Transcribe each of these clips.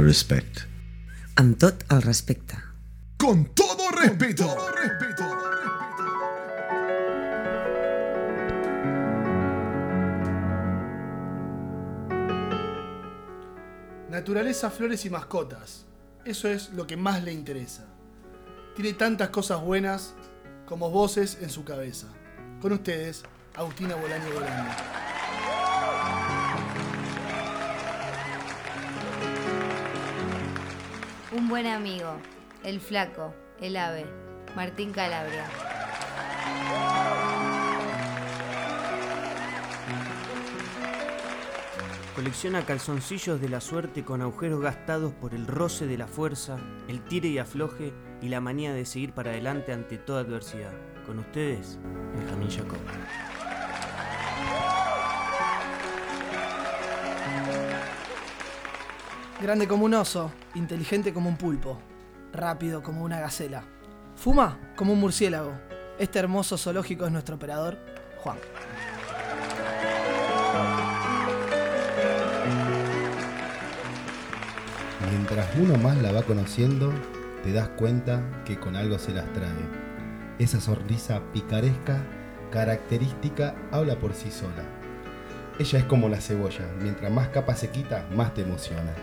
respect. Amb tot el respecte. Con todo respeto. Naturaleza, flores y mascotas. Eso es lo que más le interesa. Tiene tantas cosas buenas como voces en su cabeza. Con ustedes, Agustina Bolaño Bolaño. Buen amigo, el flaco, el ave, Martín Calabria. Colecciona calzoncillos de la suerte con agujeros gastados por el roce de la fuerza, el tire y afloje y la manía de seguir para adelante ante toda adversidad. Con ustedes, Benjamín Jacob. Grande como un oso, inteligente como un pulpo, rápido como una gacela. Fuma como un murciélago. Este hermoso zoológico es nuestro operador, Juan. Mientras uno más la va conociendo, te das cuenta que con algo se las trae. Esa sonrisa picaresca, característica, habla por sí sola. Ella es como la cebolla, mientras más capa se quita, más te emociona.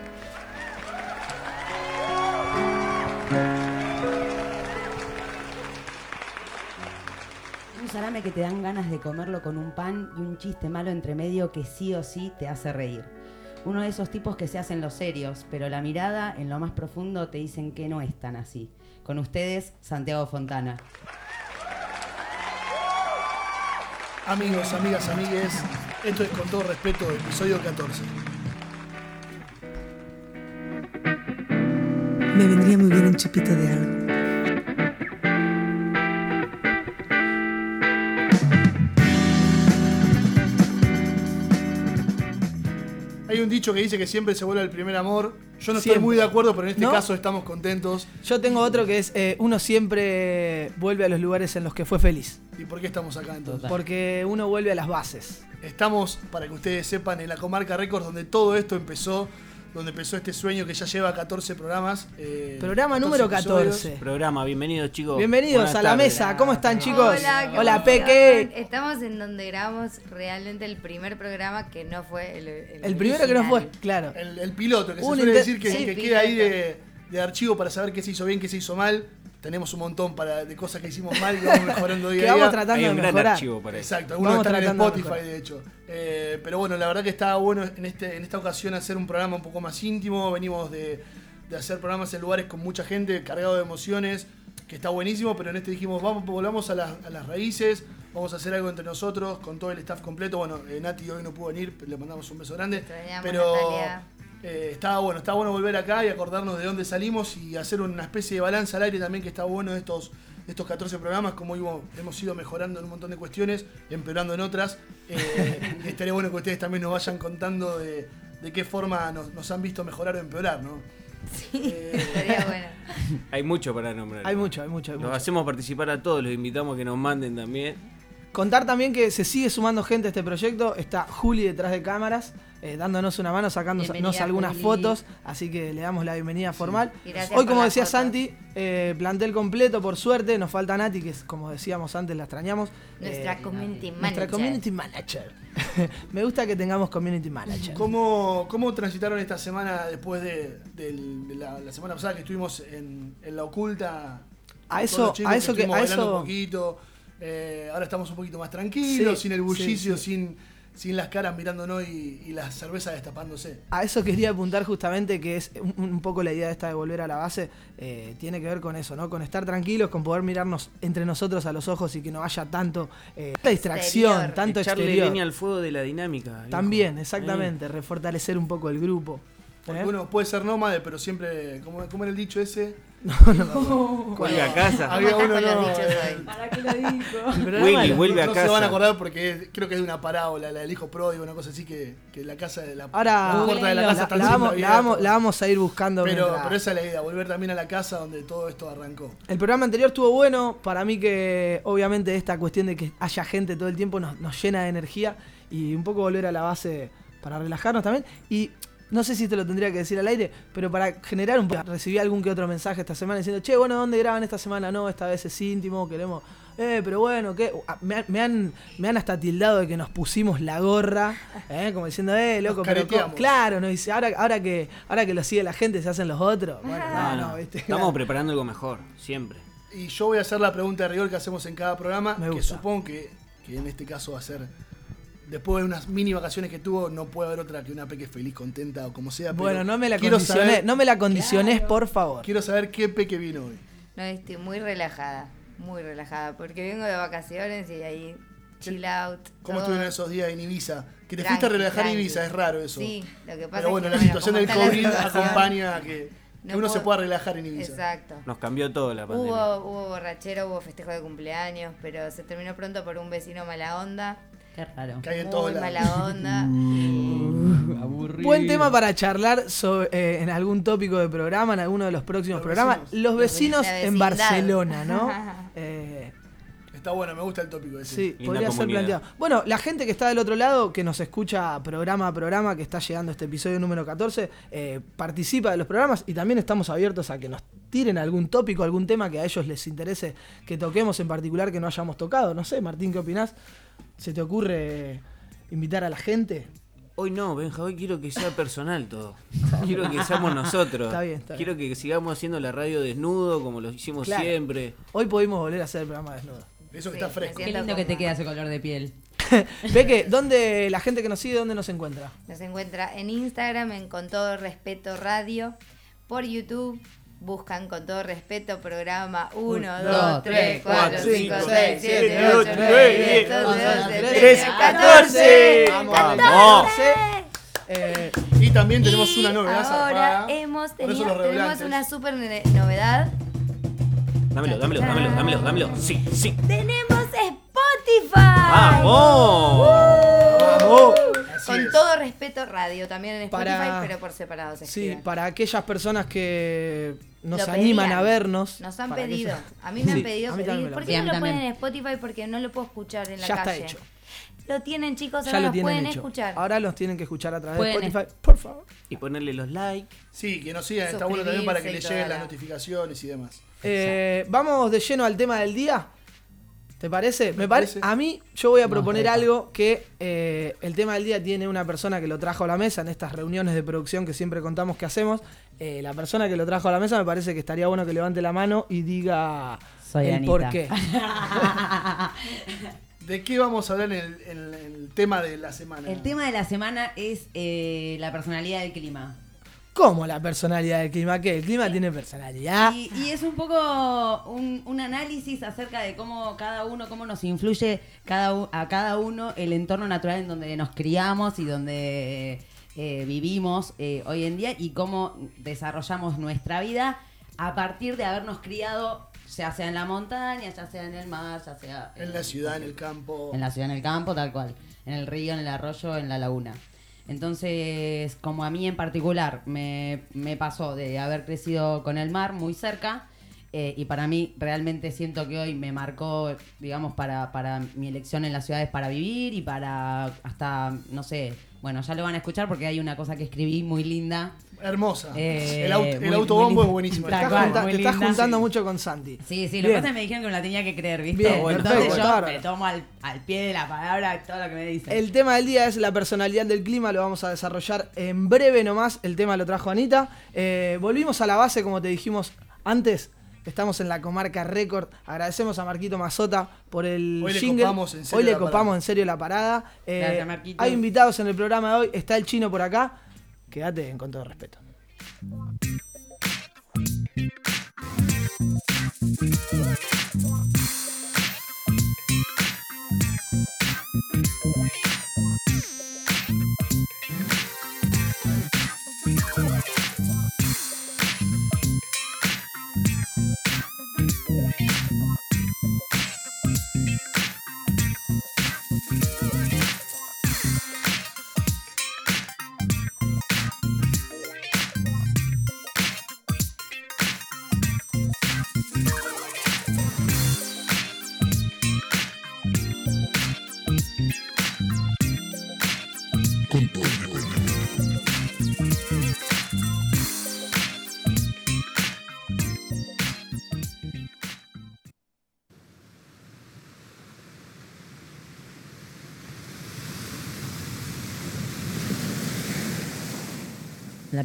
Un salame que te dan ganas de comerlo con un pan y un chiste malo entre medio que sí o sí te hace reír. Uno de esos tipos que se hacen los serios, pero la mirada en lo más profundo te dicen que no es tan así. Con ustedes, Santiago Fontana. Amigos, amigas, amigues, esto es con todo respeto episodio 14. Me vendría muy bien un chupito de algo. Dicho que dice que siempre se vuelve al primer amor. Yo no estoy muy de acuerdo, pero en este ¿No? caso estamos contentos. Yo tengo otro que es, eh, uno siempre vuelve a los lugares en los que fue feliz. ¿Y por qué estamos acá entonces? Porque uno vuelve a las bases. Estamos, para que ustedes sepan, en la comarca Records, donde todo esto empezó, donde empezó este sueño que ya lleva 14 programas. eh, Programa número 14. Programa, bienvenidos chicos. Bienvenidos Buenas a la tardes. mesa. ¿Cómo están, chicos? Hola, ¿qué Hola? Peque. Estamos en donde grabamos realmente el primer programa que no fue el El, El primero que no fue, claro. El, el piloto, que se suele decir que, Sí, que piloto. queda ahí de, de archivo para saber qué se hizo bien, qué se hizo mal. Tenemos un montón para, de cosas que hicimos mal y vamos mejorando día a día. vamos tratando Hay de un gran mejorar. archivo para eso. Exacto, algunos Vamos están en tratando de Spotify, de hecho. Eh, pero bueno, la verdad que estaba bueno en, este, en esta ocasión hacer un programa un poco más íntimo. Venimos de, de hacer programas en lugares con mucha gente, cargado de emociones, que está buenísimo, pero en este dijimos, vamos, volvamos a, las- a las raíces, vamos a hacer algo entre nosotros, con todo el staff completo. Bueno, eh, Nati hoy no pudo venir, le mandamos un beso grande. Extrañamos, Pero Natalia. Eh, estaba bueno, estaba bueno volver acá y acordarnos de dónde salimos y hacer una especie de balance al aire también que está bueno de estos, de estos 14 programas, como hemos, hemos ido mejorando en un montón de cuestiones, empeorando en otras. Eh, estaría bueno que ustedes también nos vayan contando de, de qué forma nos, nos han visto mejorar o empeorar, ¿no? Sí, estaría bueno. Hay mucho para nombrar. Hay mucho, hay mucho, hay Los mucho. hacemos participar a todos, los invitamos a que nos manden también. Contar también que se sigue sumando gente a este proyecto. Está Juli detrás de cámaras, eh, dándonos una mano, sacándonos algunas Juli. fotos. Así que le damos la bienvenida formal. Hoy, como decía fotos. Santi, eh, plantel completo, por suerte. Nos falta Nati, que es, como decíamos antes, la extrañamos. Nuestra Eh, community manager. Nuestra community manager. Me gusta que tengamos community manager. ¿Cómo, ¿Cómo transitaron esta semana después de, la, la semana pasada que estuvimos en, en la oculta? A eso- a eso que- a eso- un poquito. Eh, ahora estamos un poquito más tranquilos, Sí, sin el bullicio, sí, sí. Sin, sin las caras mirándonos y, y las cervezas destapándose. A eso quería apuntar justamente que es un, un poco la idea esta de volver a la base, eh, tiene que ver con eso, ¿no? Con estar tranquilos, con poder mirarnos entre nosotros a los ojos y que no haya tanto eh, tanta distracción, Exterior. tanto Echarle exterior. leña al fuego de la dinámica. También, exactamente, refortalecer un poco el grupo. Porque ¿eh? uno puede ser nómade, pero siempre, como, como era el dicho ese, Vuelve a casa. había uno no? ¿Para qué lo programa Willy, vuelve a no se van a casa. acordar porque creo que es de una parábola, la del hijo pródigo, una cosa así que, que la casa de la, Ahora la puerta de la casa vamos, siempre la abiertas. vamos- la vamos a ir buscando. pero, mientras- pero esa es la idea, volver también a la casa donde todo esto arrancó. El programa anterior estuvo bueno, para mí que obviamente esta cuestión de que haya gente todo el tiempo nos, nos llena de energía y un poco volver a la base para relajarnos también. Y no sé si te lo tendría que decir al aire, pero para generar un poco, recibí algún que otro mensaje esta semana diciendo, che, bueno, ¿dónde graban esta semana? No, esta vez es íntimo, queremos... Eh, pero bueno, ¿qué? Ah, Me, han- me han, me han hasta tildado de que nos pusimos la gorra, ¿eh? como diciendo, eh, loco, Nos pero claro, no dice, ahora, ahora que ahora que lo sigue la gente se hacen los otros. Bueno, No, no, no, ¿viste? Estamos preparando algo mejor, siempre. Y yo voy a hacer la pregunta de rigor que hacemos en cada programa, Me que supongo que, que en este caso va a ser, después de unas mini vacaciones que tuvo, no puede haber otra que una peque feliz, contenta o como sea. pero Bueno, no me la saber- no me la condicionés, por favor. Quiero saber qué peque vino hoy. No, estoy muy relajada, muy relajada, porque vengo de vacaciones y ahí chill out. ¿Cómo todo. estuvieron esos días en Ibiza? Que te Tranqui, fuiste a relajar tranqui. Ibiza, es raro eso. Sí, lo que pasa Pero bueno, es que la situación del COVID acompaña a que, que no uno se pueda relajar en Ibiza. Exacto. Nos cambió todo la pandemia. Hubo, hubo borrachero, hubo festejo de cumpleaños, pero se terminó pronto por un vecino mala onda. Qué raro. Que hay en muy todos lados. mala onda. Buen tema para charlar sobre, eh, en algún tópico de programa, en alguno de los próximos Los programas. vecinos. Los vecinos en. Barcelona, ¿no? Eh, Está bueno, me gusta el tópico ese. sí, Linda podría ser planteado. Bueno, la gente que está del otro lado, que nos escucha programa a programa, que está llegando este episodio número 14, eh, participa de los programas y también estamos abiertos a que nos tiren algún tópico, algún tema que a ellos les interese que toquemos en particular que no hayamos tocado. No sé, Martín, ¿qué opinás? ¿Se te ocurre invitar a la gente? Hoy no, Benja, hoy quiero que sea personal todo. Quiero que seamos nosotros. Está bien, está bien. quiero que sigamos haciendo la radio desnudo como lo hicimos Claro. siempre. Hoy pudimos volver a hacer el programa desnudo. Eso que Sí, está fresco. Qué lindo que te queda ese color de piel. Ve que, ¿dónde la gente que nos sigue, dónde nos encuentra? Nos encuentra en Instagram en Con Todo Respeto Radio, por YouTube. Buscan con todo respeto programa 1, 2, 3, 4, 5, 6, 7, 8, 9, 10, 11, 12, 13, 14. ¡Vamos! Eh, Y también tenemos Y una novedad. Ahora zarpada. hemos tenido, tenemos una super novedad. Dámelo, dámelo, dámelo, dámelo, dámelo. Sí, sí. ¡Tenemos Spotify! ¡Vamos! vamos. Todo respeto, radio. También en Spotify, Para- pero por separado se Sí, escriben. para aquellas personas que nos Lo animan pedían. a vernos. Nos han pedido. aquellas- A mí me Sí, han pedido pedir. ¿Por qué no lo ponen en Spotify? Porque no lo puedo escuchar en la Ya calle. está hecho. Lo tienen, chicos, Ya ahora lo nos tienen pueden hecho. escuchar. Ahora los tienen que escuchar a través Pueden de Spotify, por favor. Y ponerle los likes. Sí, que nos sigan. Está bueno también para que les lleguen las la- notificaciones y demás. Eh, Vamos de lleno al tema del día. ¿Te parece? Me, Me parece. A mí, yo voy a proponer algo que eh, el tema del día tiene una persona que lo trajo a la mesa en estas reuniones de producción que siempre contamos que hacemos. Eh, la persona que lo trajo a la mesa me parece que estaría bueno que levante la mano y diga Soy el Anita. por qué. ¿De qué vamos a hablar en el, en el tema de la semana? El tema de la semana es eh, la personalidad del clima. ¿Cómo la personalidad del clima? ¿Qué? ¿El clima tiene personalidad? Y, y es un poco un, un análisis acerca de cómo cada uno, cómo nos influye cada, a cada uno el entorno natural en donde nos criamos y donde eh, vivimos eh, hoy en día y cómo desarrollamos nuestra vida a partir de habernos criado, ya sea en la montaña, ya sea en el mar, ya sea En la ciudad, en el campo. en la ciudad, en el campo, tal cual. En el río, en el arroyo, en la laguna. Entonces, como a mí en particular me, pasó de haber crecido con el mar muy cerca, eh, y para mí realmente siento que hoy me marcó, digamos, para, para mi elección en las ciudades para vivir y para hasta, no sé, bueno, ya lo van a escuchar porque hay una cosa que escribí muy linda. Hermosa. Eh, el autobombo es buenísimo. Te estás, cual, junta- juntando mucho con Santi. Sí, sí, lo que pasa es que me dijeron que me la tenía que creer, ¿viste? Bien, Entonces perfecto, yo me tomo al, al pie de la palabra todo lo que me dicen. El tema del día es la personalidad del clima, lo vamos a desarrollar en breve nomás. El tema lo trajo Anita. Eh, volvimos a la base, como te dijimos antes. Estamos en la comarca récord. Agradecemos a Marquito Mazota por el Hoy le jingle. copamos en serio Hoy le la copamos parada. en serio la parada. Eh, Gracias, hay invitados en el programa de hoy. Está el chino por acá. Quédate con todo respeto.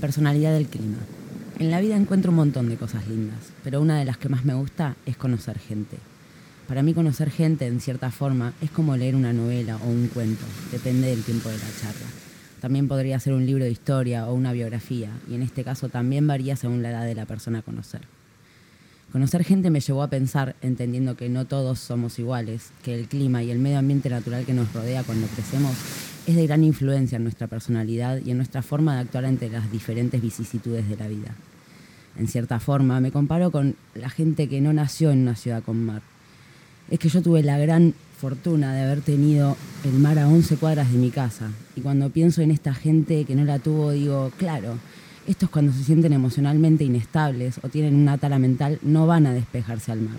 Personalidad del clima. En la vida encuentro un montón de cosas lindas, pero una de las que más me gusta es conocer gente. Para mí conocer gente, en cierta forma, es como leer una novela o un cuento, depende del tiempo de la charla. También podría ser un libro de historia o una biografía, y en este caso también varía según la edad de la persona a conocer. Conocer gente me llevó a pensar, entendiendo que no todos somos iguales, que el clima y el medio ambiente natural que nos rodea cuando crecemos es de gran influencia en nuestra personalidad y en nuestra forma de actuar ante las diferentes vicisitudes de la vida. En cierta forma, me comparo con la gente que no nació en una ciudad con mar. Es que yo tuve la gran fortuna de haber tenido el mar a 11 cuadras de mi casa. Y cuando pienso en esta gente que no la tuvo, digo, claro, estos cuando se sienten emocionalmente inestables o tienen una tala mental no van a despejarse al mar.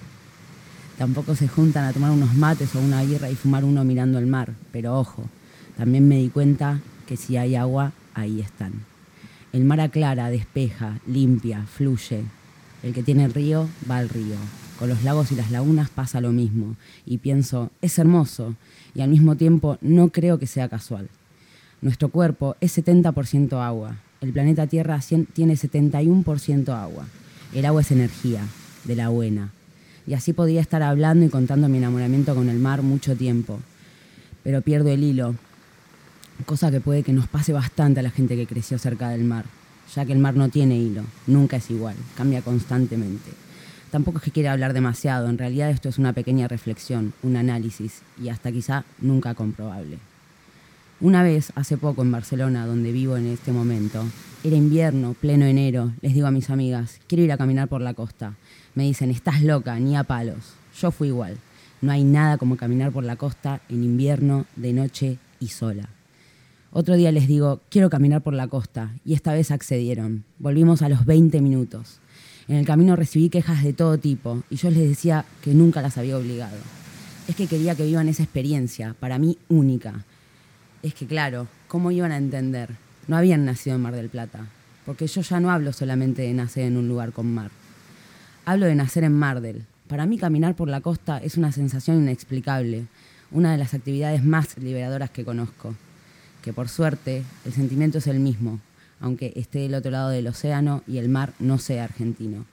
Tampoco se juntan a tomar unos mates o una birra y fumar uno mirando el mar. Pero ojo, también me di cuenta que si hay agua, ahí están. El mar aclara, despeja, limpia, fluye. El que tiene río va al río. Con los lagos y las lagunas pasa lo mismo. Y pienso, es hermoso. Y al mismo tiempo no creo que sea casual. Nuestro cuerpo es 70% agua. El planeta Tierra tiene 71% agua. El agua es energía, de la buena. Y así podría estar hablando y contando mi enamoramiento con el mar mucho tiempo. Pero pierdo el hilo, cosa que puede que nos pase bastante a la gente que creció cerca del mar, ya que el mar no tiene hilo, nunca es igual, cambia constantemente. Tampoco es que quiera hablar demasiado, en realidad esto es una pequeña reflexión, un análisis y hasta quizá nunca comprobable. Una vez, hace poco en Barcelona, donde vivo en este momento, era invierno, pleno enero, les digo a mis amigas, quiero ir a caminar por la costa. Me dicen, estás loca, ni a palos. Yo fui igual. No hay nada como caminar por la costa en invierno, de noche y sola. Otro día les digo, quiero caminar por la costa, y esta vez accedieron. Volvimos a los 20 minutos. En el camino recibí quejas de todo tipo, y yo les decía que nunca las había obligado. Es que quería que vivan esa experiencia, para mí única. Es que claro, ¿cómo iban a entender? No habían nacido en Mar del Plata, porque yo ya no hablo solamente de nacer en un lugar con mar. Hablo de nacer en Mardel. Para mí caminar por la costa es una sensación inexplicable, una de las actividades más liberadoras que conozco. Que por suerte el sentimiento es el mismo, aunque esté del otro lado del océano y el mar no sea argentino.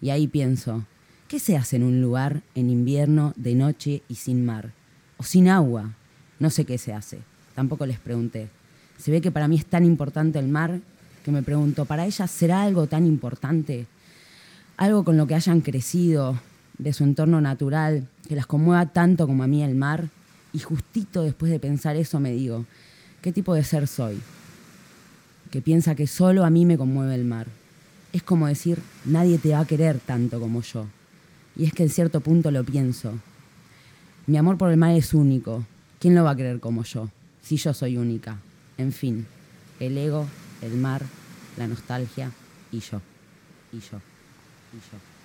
Y ahí pienso, ¿qué se hace en un lugar en invierno, de noche y sin mar? O sin agua. No sé qué se hace. Tampoco les pregunté. Se ve que para mí es tan importante el mar que me pregunto, ¿para ellas será algo tan importante? Algo con lo que hayan crecido, de su entorno natural, que las conmueva tanto como a mí el mar. Y justito después de pensar eso me digo, ¿qué tipo de ser soy? Que piensa que solo a mí me conmueve el mar. Es como decir, nadie te va a querer tanto como yo. Y es que en cierto punto lo pienso. Mi amor por el mar es único. ¿Quién lo va a querer como yo? Si yo soy única. En fin, el ego, el mar, la nostalgia y yo. Y yo. Y yo.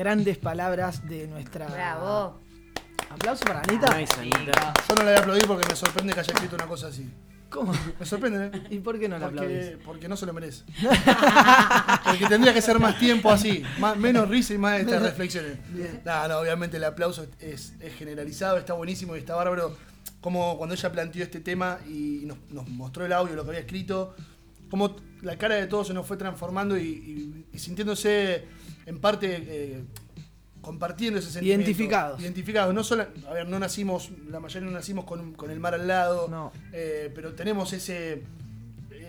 Grandes palabras de nuestra. Bravo. Aplauso para Anita. Nice, Anita. Yo no le voy a aplaudir porque me sorprende que haya escrito una cosa así. ¿Cómo? Me sorprende, ¿eh? ¿Y por qué no la Porque, aplaudís? porque no se lo merece. porque tendría que ser más tiempo así, más, menos risa y más estas reflexiones. No, no, obviamente el aplauso es, es generalizado, está buenísimo y está bárbaro. Como cuando ella planteó este tema y nos, nos mostró el audio, lo que había escrito, como la cara de todos se nos fue transformando y, y- y sintiéndose en parte eh, compartiendo ese sentimiento. Identificados. Identificados. No solo, a ver, no nacimos, la mayoría no nacimos con, con el mar al lado, No. eh, pero tenemos ese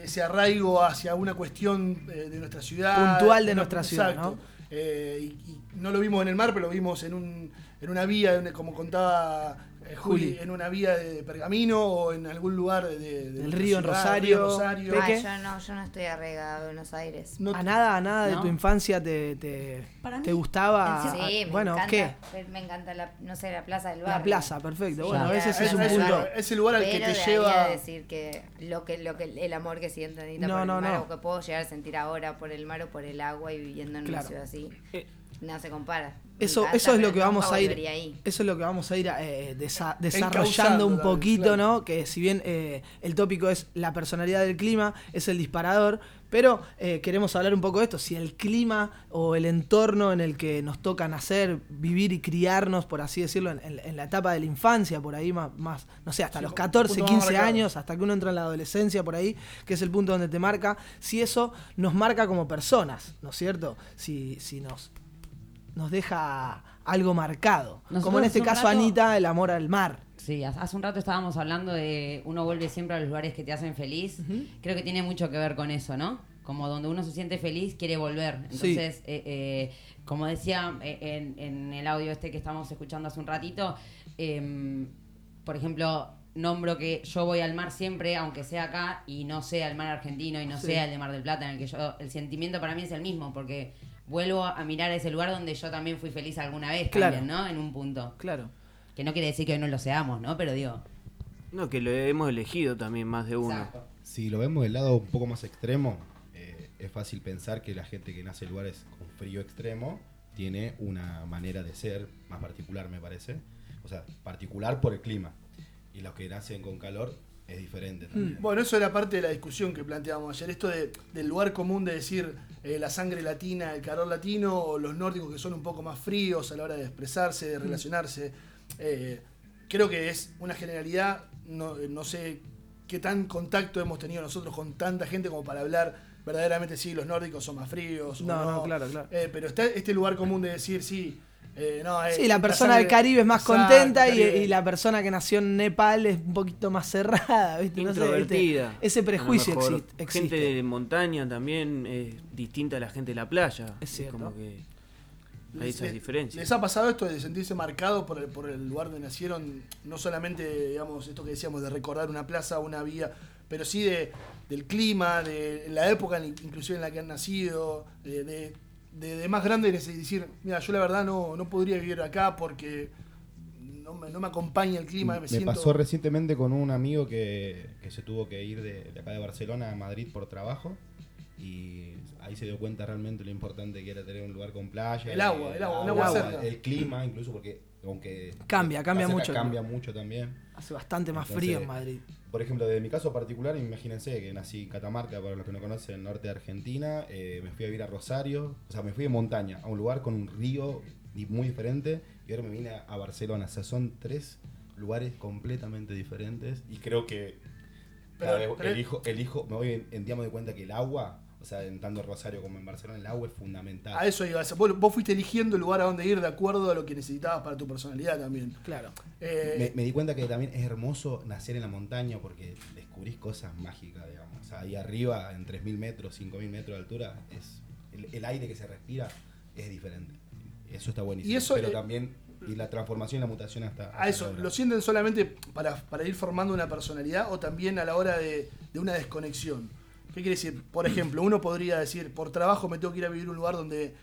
ese arraigo hacia una cuestión eh, de nuestra ciudad. Puntual de Una- nuestra ciudad, exacto. ¿no? Y, y no lo vimos en el mar, pero lo vimos en, un, en una vía, como contaba eh, Juli, en una vía de pergamino o en algún lugar de, río en Rosario. río Rosario. Peque. Ah, yo no, yo no estoy arraigada a Buenos Aires. No- ¿A nada, a nada de tu infancia te, te, Para te mí, gustaba? Sí, me bueno, encanta. ¿qué? Me encanta la, no sé, la plaza del barrio. La plaza, perfecto. Sí, bueno, a veces es un punto. Es el lugar al que te lleva. a decir que lo que, lo que el amor que siento Anita No, por el no, mar no. o que puedo llegar a sentir ahora por el mar o por el agua y viviendo en Claro. una ciudad así, Eh, no se compara. Eso, eso es lo que vamos a ir. ahí. Eso es lo que vamos a ir eh, desa- desarrollando un también, poquito, claro. ¿no? Que si bien eh, el tópico es la personalidad del clima, es el disparador, pero eh, queremos hablar un poco de esto. Si el clima o el entorno en el que nos toca nacer, vivir y criarnos, por así decirlo, en, en- en la etapa de la infancia, por ahí más, más no sé, hasta Sí, los un 14, punto más 15 marcado. años, hasta que uno entra en la adolescencia, por ahí, que es el punto donde te marca, si eso nos marca como personas, ¿no es cierto? Si, si nos nos deja algo marcado. Nosotros Como en este caso, rato- Anita, el amor al mar. Sí, hace un rato estábamos hablando de uno vuelve siempre a los lugares que te hacen feliz. Creo que tiene mucho que ver con eso, ¿no? Como donde uno se siente feliz, quiere volver. Sí. Entonces, eh, eh, como decía eh, en, en el audio este que estamos escuchando hace un ratito, em, por ejemplo, nombro que yo voy al mar siempre, aunque sea acá, y no sea el mar argentino y no Sí. sea el de Mar del Plata, en el que yo, el sentimiento para mí es el mismo, porque vuelvo a mirar ese lugar donde yo también fui feliz alguna vez Claro. también, ¿no? En un punto. Claro. Que no quiere decir que hoy no lo seamos, ¿no? Pero digo. No, que lo hemos elegido también más de uno. Exacto. Si lo vemos del lado un poco más extremo, eh, es fácil pensar que la gente que nace en lugares con frío extremo tiene una manera de ser más particular, me parece. O sea, particular por el clima. Y los que nacen con calor es diferente también. Bueno, eso era parte de la discusión que planteábamos ayer, esto de- del lugar común de decir eh, la sangre latina, el calor latino, o los nórdicos que son un poco más fríos a la hora de expresarse, de relacionarse. Eh, creo que es una generalidad, no, no sé qué tan contacto hemos tenido nosotros con tanta gente como para hablar verdaderamente si los nórdicos son más fríos o No, no. no, claro, claro. Eh, pero está este lugar común de decir, sí, eh, no, eh, Sí, la persona del Caribe es más Exacto, contenta y, la persona que nació en Nepal es un poquito más cerrada, ¿viste? No sé. ¿viste? Ese prejuicio mejor. existe. existe. Gente de montaña también es distinta a la gente de la playa. Es cierto. como que hay Les- esas les- diferencias. ¿Les ha pasado esto de sentirse marcado por el, por el lugar donde nacieron? No solamente, digamos, esto que decíamos de recordar una plaza, una vía, pero sí de, del clima, de la época en- inclusive en la que han nacido, de, de- de- de más grande es decir, mira, yo la verdad no, no podría vivir acá porque no me, no me acompaña el clima, me, Me siento... pasó recientemente con un amigo que, que se tuvo que ir de, de acá de Barcelona a Madrid por trabajo y ahí se dio cuenta realmente lo importante que era tener un lugar con playa. El agua, el agua, el agua cerca. el clima incluso porque aunque Cambia, cambia mucho el cambia mucho también. Hace bastante más Entonces, frío en Madrid. Por ejemplo, de mi caso particular, imagínense que nací en Catamarca, para los que no conocen, norte de Argentina, eh, me fui a vivir a Rosario, o sea, me fui de montaña, a un lugar con un río muy diferente, y ahora me vine a Barcelona. O sea, son tres lugares completamente diferentes, y creo que Pero- cada vez pero- elijo, elijo, me voy en, en día me doy cuenta que el agua O sea, en tanto Rosario como en Barcelona, el agua es fundamental. A eso iba. Vos, vos fuiste eligiendo el lugar a donde ir de acuerdo a lo que necesitabas para tu personalidad también. Claro. Eh, me, me di cuenta que también es hermoso nacer en la montaña porque descubrís cosas mágicas, digamos. O sea, ahí arriba, en 3.000 metros, 5.000 metros de altura, es el, el aire que se respira es diferente. Eso está buenísimo. Y eso, Pero eh, también, y la transformación y la mutación hasta... a eso, ¿lo sienten solamente para, para ir formando una personalidad o también a la hora de, de una desconexión? ¿Qué quiere decir? Por ejemplo, uno podría decir, por trabajo me tengo que ir a vivir a un lugar donde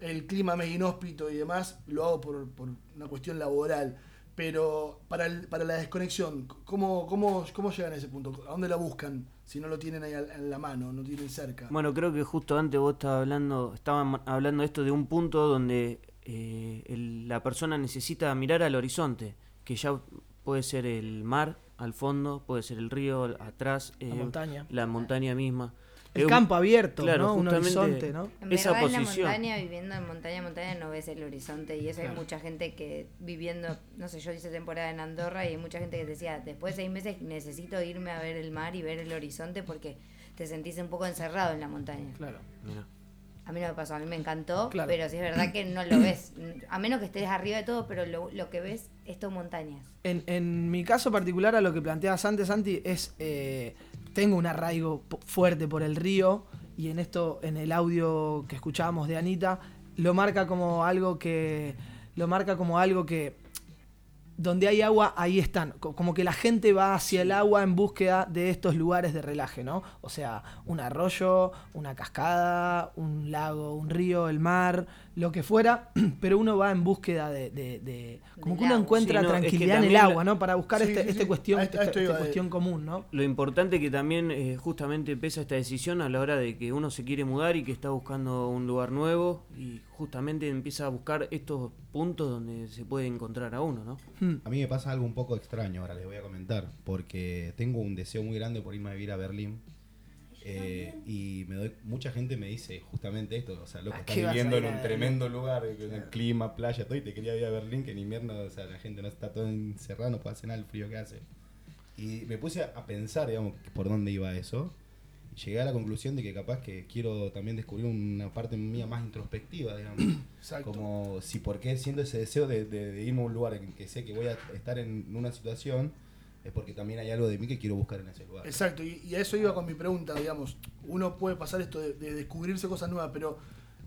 el clima me es inhóspito y demás, lo hago por, por una cuestión laboral. Pero para, el- para la desconexión, ¿cómo, cómo, ¿cómo llegan a ese punto? ¿A dónde la buscan si no lo tienen ahí en la mano, no tienen cerca? Bueno, creo que justo antes vos estabas hablando, estaban hablando esto de un punto donde eh, la persona necesita mirar al horizonte, que ya puede ser el mar al fondo, puede ser el río atrás, eh, montaña. la montaña misma. El campo abierto, claro, ¿no? Un justamente horizonte, ¿no? En Esa verdad en la posición. montaña, viviendo en montaña, montaña, no ves el horizonte. Y eso hay mucha gente que viviendo, no sé, yo hice temporada en Andorra y hay mucha gente que decía, después de seis meses necesito irme a ver el mar y ver el horizonte porque te sentís un poco encerrado en la montaña. Claro. Mirá. A mí no me pasó, a mí me encantó, Claro. pero sí es verdad que no lo ves. A menos que estés arriba de todo, pero lo, lo que ves es todo montañas. En, en mi caso particular, a lo que planteabas antes, Santi, es. eh, tengo un arraigo fuerte por el río y en esto, en el audio que escuchábamos de Anita, lo marca como algo que. Lo marca como algo que. Donde hay agua, ahí están. Co- Como que la gente va hacia el agua en búsqueda de estos lugares de relaje, ¿no? O sea, un arroyo, una cascada, un lago, un río, el mar, lo que fuera, pero uno va en búsqueda de. de- de- como que uno encuentra Sí, no, es que tranquilidad en el agua, ¿no? Para buscar Sí, este, sí, este sí. cuestión, esta- esta eh. cuestión común, ¿no? Lo importante que también eh, justamente pesa esta decisión a la hora de que uno se quiere mudar y que está buscando un lugar nuevo y justamente empieza a buscar estos puntos donde se puede encontrar a uno, ¿no? Hmm. A mí me pasa algo un poco extraño, ahora les voy a comentar, porque tengo un deseo muy grande por irme a vivir a Berlín. Eh, y me doy, mucha gente me dice justamente esto, o sea, loco, ¿A estás viviendo en un tremendo lugar, eh, con el clima, playa, todo, y te quería ir a Berlín, que en invierno, o sea, la gente no está todo encerrada, no puede hacer nada el frío que hace. Y me puse a, pensar, digamos, por dónde iba eso, y llegué a la conclusión de que capaz que quiero también descubrir una parte mía más introspectiva, digamos. Exacto. Como si por qué siendo ese deseo de, de- de irme a un lugar en que sé que voy a estar en una situación, es porque también hay algo de mí que quiero buscar en ese lugar. Exacto, y, y a eso iba con mi pregunta, digamos. Uno puede pasar esto de, de descubrirse cosas nuevas, pero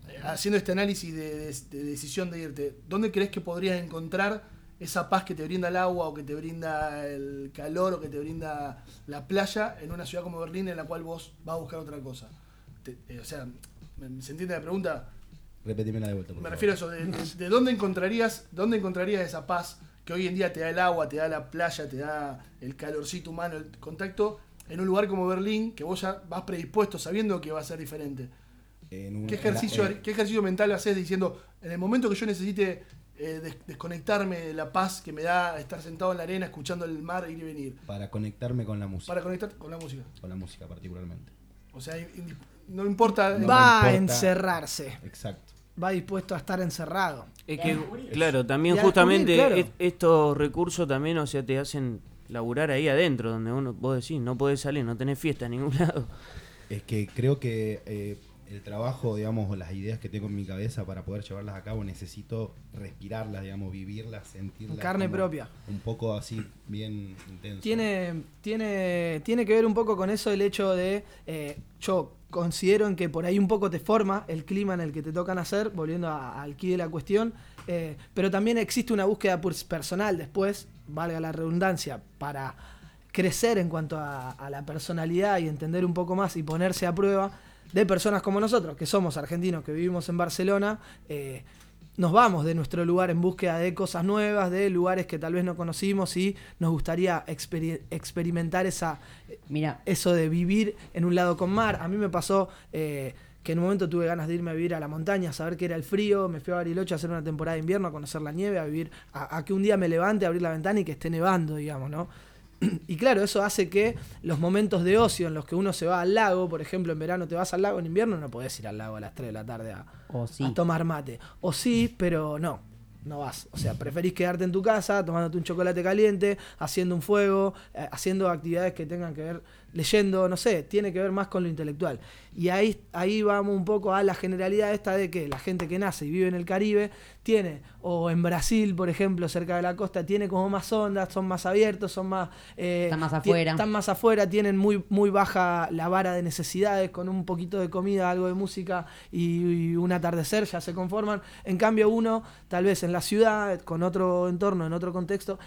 eh, haciendo este análisis de, de- de decisión de irte, ¿dónde crees que podrías encontrar esa paz que te brinda el agua o que te brinda el calor o que te brinda la playa en una ciudad como Berlín en la cual vos vas a buscar otra cosa? Te- eh, o sea, ¿me- ¿se entiende la pregunta? Repetímela de vuelta, por Me favor. refiero a eso, de, de- de dónde encontrarías, dónde encontrarías esa paz que hoy en día te da el agua, te da la playa, te da el calorcito humano, el contacto, en un lugar como Berlín, que vos ya vas predispuesto sabiendo que va a ser diferente. En un- ¿Qué en la- ejercicio, ¿Qué ejercicio mental haces diciendo, en el momento que yo necesite eh, des- desconectarme de la paz que me da estar sentado en la arena, escuchando el mar ir y venir, para conectarme con la música. para conectar con la música? Con la música particularmente. O sea, no importa... No va a encerrarse, Exacto. Va dispuesto a estar encerrado. Es que, claro, también justamente descubrir, claro. est- estos recursos también, o sea, te hacen laburar ahí adentro, donde uno, vos decís, no podés salir, no tenés fiesta en ningún lado. Es que creo que eh, el trabajo, digamos, o las ideas que tengo en mi cabeza para poder llevarlas a cabo, necesito respirarlas, digamos, vivirlas, sentirlas. En carne propia. Un poco así, bien intenso. Tiene, tiene, tiene que ver un poco con eso el hecho de, eh, yo considero en que por ahí un poco te forma el clima en el que te toca nacer, volviendo a- al quid de la cuestión, eh, pero también existe una búsqueda personal después, valga la redundancia, para crecer en cuanto a, a la personalidad y entender un poco más y ponerse a prueba de personas como nosotros, que somos argentinos, que vivimos en Barcelona, eh, nos vamos de nuestro lugar en búsqueda de cosas nuevas, de lugares que tal vez no conocimos y nos gustaría experi- experimentar esa, Mira, eso de vivir en un lado con mar. A mí me pasó eh, que en un momento tuve ganas de irme a vivir a la montaña, a saber qué era el frío, me fui a Bariloche a hacer una temporada de invierno, a conocer la nieve, a vivir, a, a que un día me levante, a abrir la ventana y que esté nevando, digamos, ¿no? Y claro, eso hace que los momentos de ocio en los que uno se va al lago, por ejemplo, en verano te vas al lago, en invierno no podés ir al lago a las 3 de la tarde a, o sí. a tomar mate. O sí, pero no. no vas. O sea, preferís quedarte en tu casa, tomándote un chocolate caliente, haciendo un fuego, eh, haciendo actividades que tengan que ver, leyendo, no sé, tiene que ver más con lo intelectual. Y ahí, ahí vamos un poco a la generalidad esta de que la gente que nace y vive en el Caribe tiene, o en Brasil, por ejemplo, cerca de la costa, tiene como más ondas, son más abiertos, son más... eh, Están más afuera. Están más afuera, tienen muy, muy baja la vara de necesidades, con un poquito de comida, algo de música y, y un atardecer ya se conforman. En cambio uno, tal vez en la ciudad, con otro entorno, en otro contexto,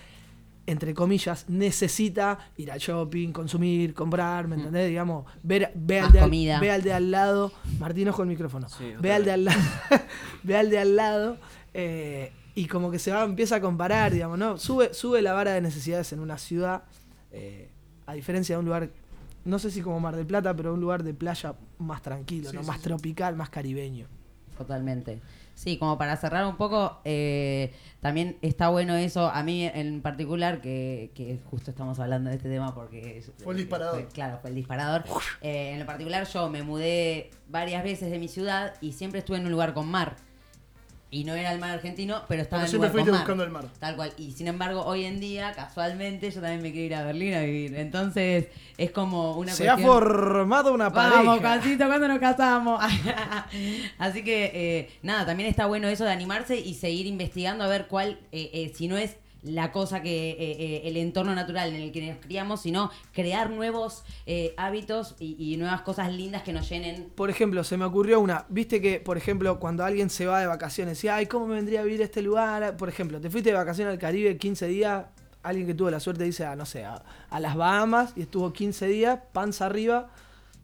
entre comillas, necesita ir al shopping, consumir, comprar, ¿me entendés? Digamos, ver, ve, al Mm. De al, comida. ve al de al lado, Martín, ojo el micrófono, Sí, ve al de al lado, ve al de al lado eh, y como que se va, empieza a comparar, digamos, ¿no? Sube, sube la vara de necesidades en una ciudad, eh, a diferencia de un lugar, no sé si como Mar del Plata, pero un lugar de playa más tranquilo, Sí, ¿no? sí, más sí. tropical, más caribeño. Totalmente. Sí, como para cerrar un poco, eh, también está bueno eso, a mí en particular, que, que justo estamos hablando de este tema porque... es- Fue el disparador. fue- claro, fue el disparador. Eh, en lo particular yo me mudé varias veces de mi ciudad y siempre estuve en un lugar con mar. Y no era el mar argentino, pero estaba en siempre lugar fuiste con mar. buscando el mar. Tal cual. Y sin embargo, hoy en día, casualmente, yo también me quiero ir a Berlín a vivir. Entonces, es como una Se ha formado una pareja. Vamos, casito, ¿cuándo nos casamos? Así que, eh, nada, también está bueno eso de animarse y seguir investigando a ver cuál, eh, eh, si no es la cosa que eh, eh, el entorno natural en el que nos criamos, sino crear nuevos eh, hábitos y, y nuevas cosas lindas que nos llenen. Por ejemplo, se me ocurrió una. Viste que, por ejemplo, cuando alguien se va de vacaciones y, ay, ¿cómo me vendría a vivir este lugar? Por ejemplo, te fuiste de vacaciones al Caribe 15 días. Alguien que tuvo la suerte dice, a, no sé, a, a las Bahamas y estuvo 15 días, panza arriba,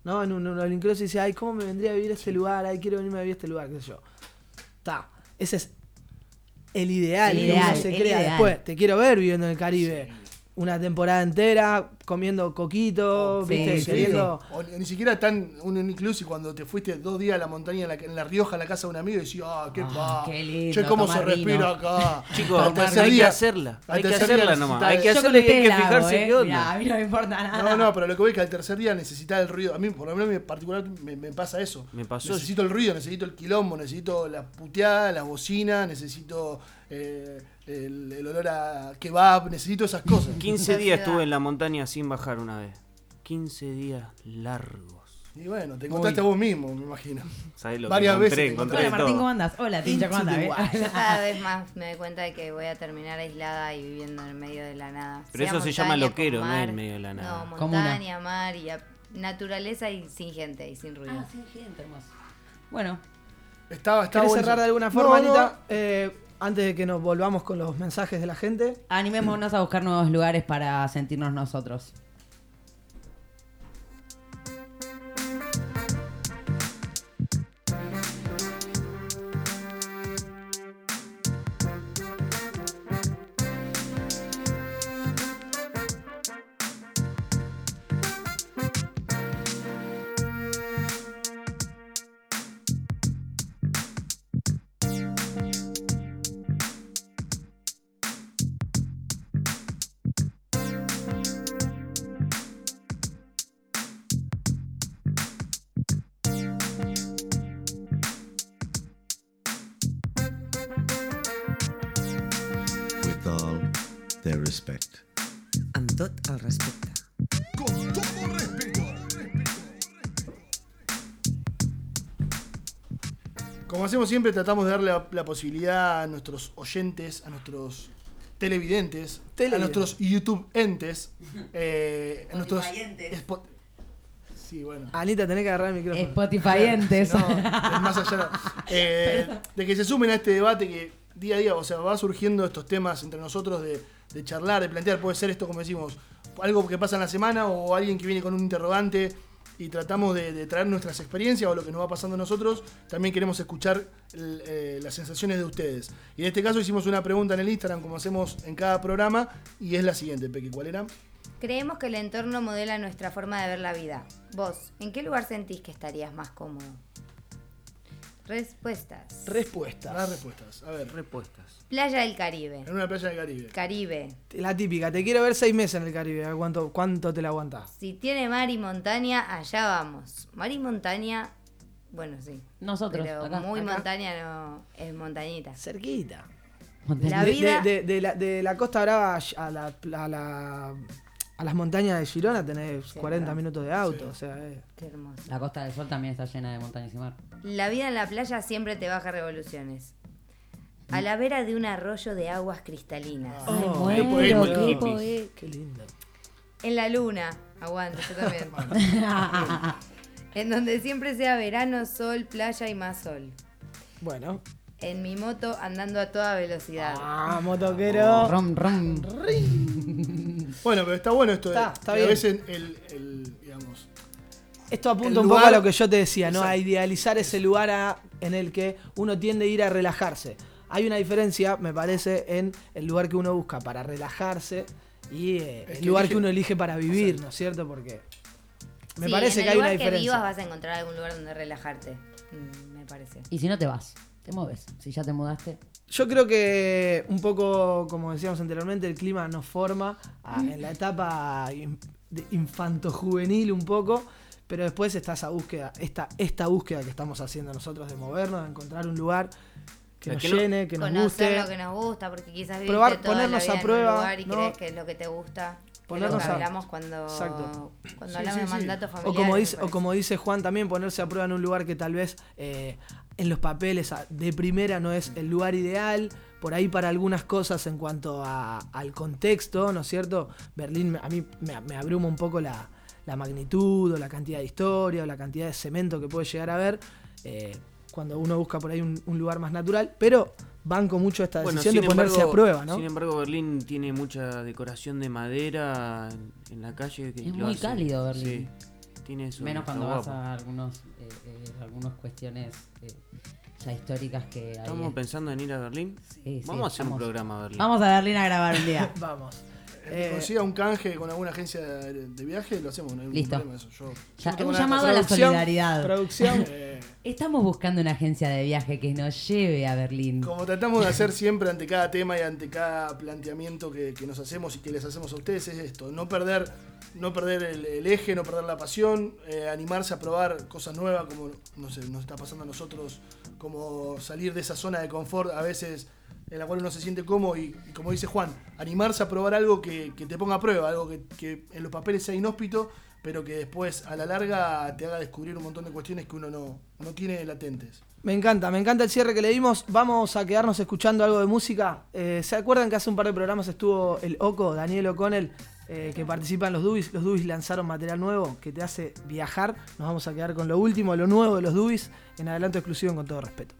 ¿no? En un, un y dice, ay, ¿cómo me vendría a vivir este lugar? Ay, quiero venirme a vivir este lugar, qué sé yo. Está. Ese es el ideal, El que ideal, uno se el crea. ideal. Después, te quiero ver viviendo en el Caribe. Una temporada entera, comiendo coquito, Sí, ¿viste? sí, Queriendo- O ni siquiera tan un inclusive cuando te fuiste dos días a la montaña en la, en la Rioja, a la casa de un amigo, y decís, ah, qué Ah, pa. qué lindo, Che, cómo se vino. respira acá. Chicos, Al tercer hay que hacerla. al Hay que tercer hacerla día nomás. Hay que hacerla y hay que fijarse ¿eh? qué onda. Mirá, a mí no me importa nada. No, no, pero lo que voy es que al tercer día necesitas el ruido. A mí, por lo menos en particular, me, me pasa eso. Me pasó. Necesito el ruido, necesito el quilombo, necesito la puteada, la bocina, necesito eh, el, el olor a kebab, necesito esas cosas. 15 La días estuve en la montaña sin bajar una vez. 15 días largos. Y bueno, te encontraste a vos mismo, me imagino. ¿Sabés lo Varias que veces encontré? Hola Martín. ¿cómo andas? Hola Tincha, ¿cómo. Yo cada vez más me doy cuenta de que voy a terminar aislada y viviendo en medio de la nada. Pero Sea eso se llama loquero, no en medio de la nada. No, montaña, mar y a- naturaleza y sin gente y sin ruido. Ah, sí, gente hermoso. Bueno, Estaba, estaba ¿Querés bueno cerrar de alguna forma, no, Anita? Eh, antes de que nos volvamos con los mensajes de la gente. animémonos a buscar nuevos lugares para sentirnos nosotros. Their respect. Amb tot el respecte. Con todo respeto. Como hacemos siempre, tratamos de darle la, la posibilidad a nuestros oyentes, a nuestros televidentes, a nuestros YouTube entes, eh, a nuestros. Spot- Sí, bueno. Anita, tenés que agarrar el micrófono. Spotifyentes. No, es más allá. Eh, de que se sumen a este debate que día a día, o sea, va surgiendo estos temas entre nosotros de, de charlar, de plantear, puede ser esto, como decimos, algo que pasa en la semana o alguien que viene con un interrogante y tratamos de, traer nuestras experiencias o lo que nos va pasando a nosotros. También queremos escuchar eh, las sensaciones de ustedes. Y en este caso hicimos una pregunta en el Instagram, como hacemos en cada programa, y es la siguiente, Pequi, ¿cuál era? Creemos que el entorno modela nuestra forma de ver la vida. Vos, ¿en qué lugar sentís que estarías más cómodo? Respuestas. Respuestas. Las respuestas. A ver, Respuestas. Playa del Caribe. en una playa del Caribe. Caribe. La típica, te quiero ver seis meses en el Caribe. a ver ¿Cuánto, cuánto te la aguantás? Si tiene mar y montaña, allá vamos. Mar y montaña, bueno, sí. Nosotros, Pero acá, muy acá. montaña no es montañita. Cerquita. La De, vida- de- de- de la, de la Costa Brava a, la, a, la- a las montañas de Girona tenés Sí, 40 claro. minutos de auto. O sea, eh. Qué hermoso. La Costa del Sol también está llena de montañas y mar. La vida en la playa siempre te baja revoluciones. A la vera de un arroyo de aguas cristalinas. Ay, Oh, qué lindo. En la luna. Aguante, yo también. en donde siempre sea verano, sol, playa y más sol. Bueno. En mi moto andando a toda velocidad. Ah, motoquero. Rom, rom. Bueno, pero está bueno esto. de- Está, está bien. A veces el, el, digamos, Esto apunta El un poco a lo que yo te decía, ¿no? A idealizar ese lugar a- en el que uno tiende a ir a relajarse. Hay una diferencia, me parece, en el lugar que uno busca para relajarse y eh, el que lugar elige- que uno elige para vivir, ¿no es cierto? Porque me Sí, parece en que hay una lugar que diferencia. vivas vas a encontrar algún lugar donde relajarte. Mm, me parece. Y si no te vas, te mueves. Si ya te mudaste. Yo creo que un poco, como decíamos anteriormente, el clima nos forma a- en la etapa infanto-juvenil un poco, pero después está esa búsqueda, esta, esta búsqueda que estamos haciendo nosotros de movernos, de encontrar un lugar que nos que no- llene, que nos Conocer guste. lo que nos gusta, porque quizás viviste Probar, toda ponernos la a vida prueba, en un lugar y ¿no? crees que es lo que te gusta. Ponernos a- hablamos cuando, Exacto. cuando Sí, hablamos sí, de sí. mandato O familiar. como, dice, o como dice Juan también, ponerse a prueba en un lugar que tal vez eh, en los papeles a- de primera no es el lugar ideal, por ahí para algunas cosas en cuanto a- al contexto, ¿no es cierto? Berlín a mí me, me abruma un poco la, la magnitud o la cantidad de historia o la cantidad de cemento que puede llegar a ver eh, cuando uno busca por ahí un, un lugar más natural, pero banco mucho esta decisión de ponerse embargo- a prueba, ¿no? Sin embargo, Berlín tiene mucha decoración de madera en, en la calle. Que Es muy hace- cálido Berlín. Sí, tiene eso. Menos cuando vas guapo. a algunos, eh, eh, algunas cuestiones eh, ya históricas que hay. Estamos pensando en ir a Berlín. Sí, sí, Vamos a hacer un programa a Berlín. Vamos a Berlín a grabar un día. Vamos. Eh, consiga un canje con alguna agencia de, de viaje, lo hacemos. No hay Listo. problema eso. Yo, yo Ya, tengo un llamado a la solidaridad. Producción. Eh, Estamos buscando una agencia de viaje que nos lleve a Berlín. Como tratamos de hacer siempre ante cada tema y ante cada planteamiento que, que nos hacemos y que les hacemos a ustedes es esto, no perder, no perder el, el eje, no perder la pasión, eh, animarse a probar cosas nuevas como no sé, nos está pasando a nosotros, como salir de esa zona de confort a veces en la cual uno se siente cómodo y, como dice Juan, animarse a probar algo que, que te ponga a prueba, algo que, que en los papeles sea inhóspito, pero que después a la larga te haga descubrir un montón de cuestiones que uno no, no tiene latentes. Me encanta, me encanta el cierre que le dimos. Vamos a quedarnos escuchando algo de música. Eh, ¿Se acuerdan que hace un par de programas estuvo el Oco, Daniel O'Connell, eh, que participa en los Dubis? Los Dubis lanzaron material nuevo que te hace viajar. Nos vamos a quedar con lo último, lo nuevo de los Dubis, en adelanto exclusivo con todo respeto.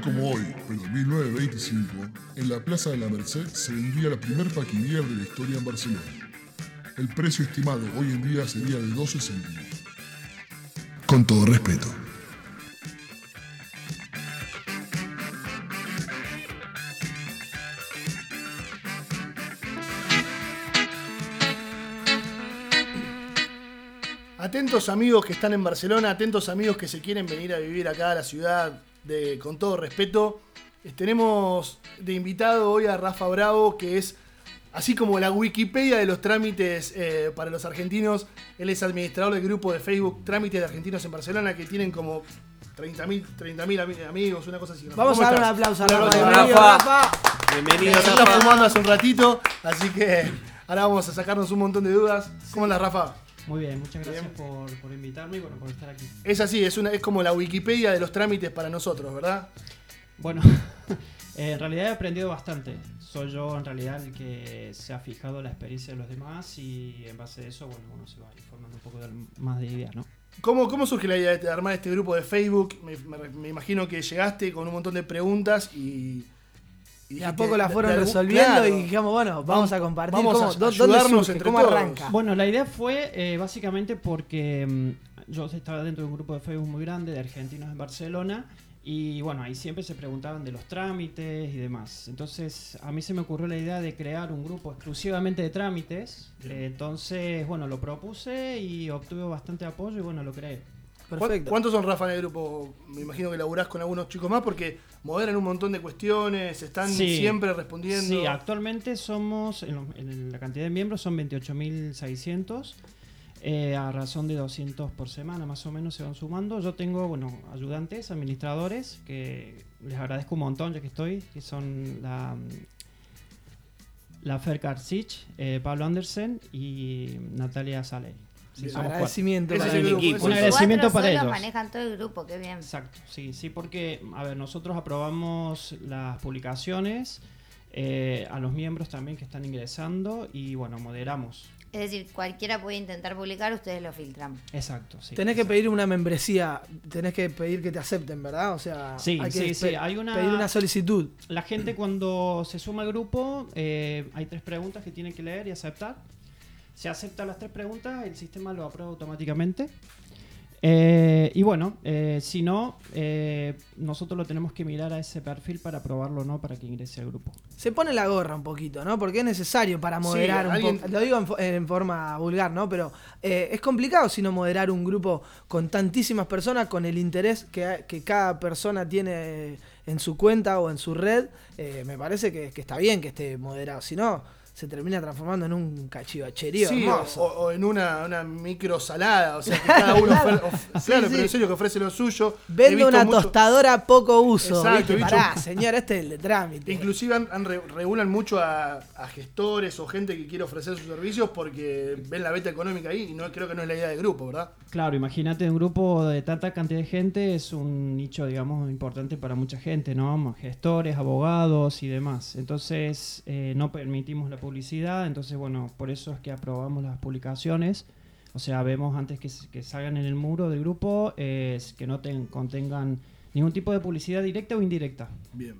Como hoy, pero en 1925, en la Plaza de la Merced se vendía la primer paquinier de la historia en Barcelona. El precio estimado hoy en día sería de 12 céntimos. Con todo respeto. Atentos amigos que están en Barcelona, atentos amigos que se quieren venir a vivir acá a la ciudad de, con todo respeto. Eh, Tenemos de invitado hoy a Rafa Bravo, que es así como la Wikipedia de los trámites eh, para los argentinos. Él es administrador del grupo de Facebook Trámites de Argentinos en Barcelona, que tienen como 30.000 30.000 ami- amigos, una cosa así. Rafa, Vamos ¿cómo a dar un aplauso a Rafa. aplauso, Bienvenido, Rafa. Rafa. Bienvenido, Se está Rafa. fumando hace un ratito, así que ahora vamos a sacarnos un montón de dudas. ¿Cómo andas, Rafa? Muy bien, muchas gracias Bien. por, por invitarme y bueno, por estar aquí. Es así, es, una, es como la Wikipedia de los trámites para nosotros, ¿verdad? Bueno, en realidad he aprendido bastante. Soy yo en realidad el que se ha fijado la experiencia de los demás y en base a eso, bueno, uno se va informando un poco de- más de ideas, ¿no? ¿Cómo, ¿Cómo surge la idea de armar este grupo de Facebook? Me, me- me imagino que llegaste con un montón de preguntas y... Y a poco de- fueron de resolviendo claro. y dijimos, bueno, vamos a compartir. vamos cómo, a dó- ¿Dónde ayudarnos surge? entre ¿Cómo todos. arranca? Bueno, la idea fue eh, básicamente porque mm, yo estaba dentro de un grupo de Facebook muy grande de argentinos en Barcelona y bueno, ahí siempre se preguntaban de los trámites y demás. Entonces a mí se me ocurrió la idea de crear un grupo exclusivamente de trámites. Eh, entonces, bueno, lo propuse y obtuve bastante apoyo y bueno, lo creé. ¿Cu- Perfecto. ¿Cuántos son Rafa en el grupo? Me imagino que laburás con algunos chicos más porque moderan un montón de cuestiones, están Sí. siempre respondiendo. Sí, actualmente somos, en, la cantidad de miembros son 28.600. eh, a razón de 200 por semana más o menos se van sumando. Yo tengo, bueno, ayudantes, administradores, que les agradezco un montón ya que estoy, que son la, la Fer Karsic, eh, Pablo Andersen y Natalia Saley. Sí. Agradecimiento. Para el equipo. Un agradecimiento para ellos. manejan todo el grupo, qué bien. Exacto, sí, sí, porque, a ver, nosotros aprobamos las publicaciones eh, a los miembros también que están ingresando y, bueno, moderamos. Es decir, cualquiera puede intentar publicar, ustedes lo filtran. Exacto, sí. Tenés que pedir una membresía, tenés que pedir que te acepten, ¿verdad? O sea, Sí, hay que sí, sí, hay una- pedir una solicitud. La gente cuando se suma al grupo, eh, hay tres preguntas que tienen que leer y aceptar. Se aceptan las tres preguntas, el sistema lo aprueba automáticamente. Eh, y bueno, eh, si no, eh, nosotros lo tenemos que mirar a ese perfil para aprobarlo o no para que ingrese al grupo. Se pone la gorra un poquito, ¿no? Porque es necesario para moderar un poco. Lo digo en, fo- en forma vulgar, ¿no? Pero eh, es complicado si no moderar un grupo con tantísimas personas, con el interés que, cada persona tiene en su cuenta o en su red. Eh, me parece que, que está bien que esté moderado. Si no, se termina transformando en un cachivacherío Sí, o, hermoso. o en una, una micro salada, o sea que cada uno Claro. ofre- of- Sí, claro, sí. pero en serio que ofrece lo suyo. Vende una mucho- tostadora poco uso. Exacto, ¿viste? Pará, señor, este es el de trámite. Inclusive han, han re- regulan mucho a, a gestores o gente que quiere ofrecer sus servicios porque ven la beta económica ahí y no creo que no es la idea del grupo, ¿verdad? Claro, imagínate un grupo de tanta cantidad de gente, es un nicho, digamos, importante para mucha gente, ¿no? Gestores, abogados y demás. Entonces, eh, no permitimos la publicidad, entonces, bueno, por eso es que aprobamos las publicaciones. O sea, vemos antes que, que salgan en el muro del grupo, eh, que no ten- contengan ningún tipo de publicidad directa o indirecta. Bien.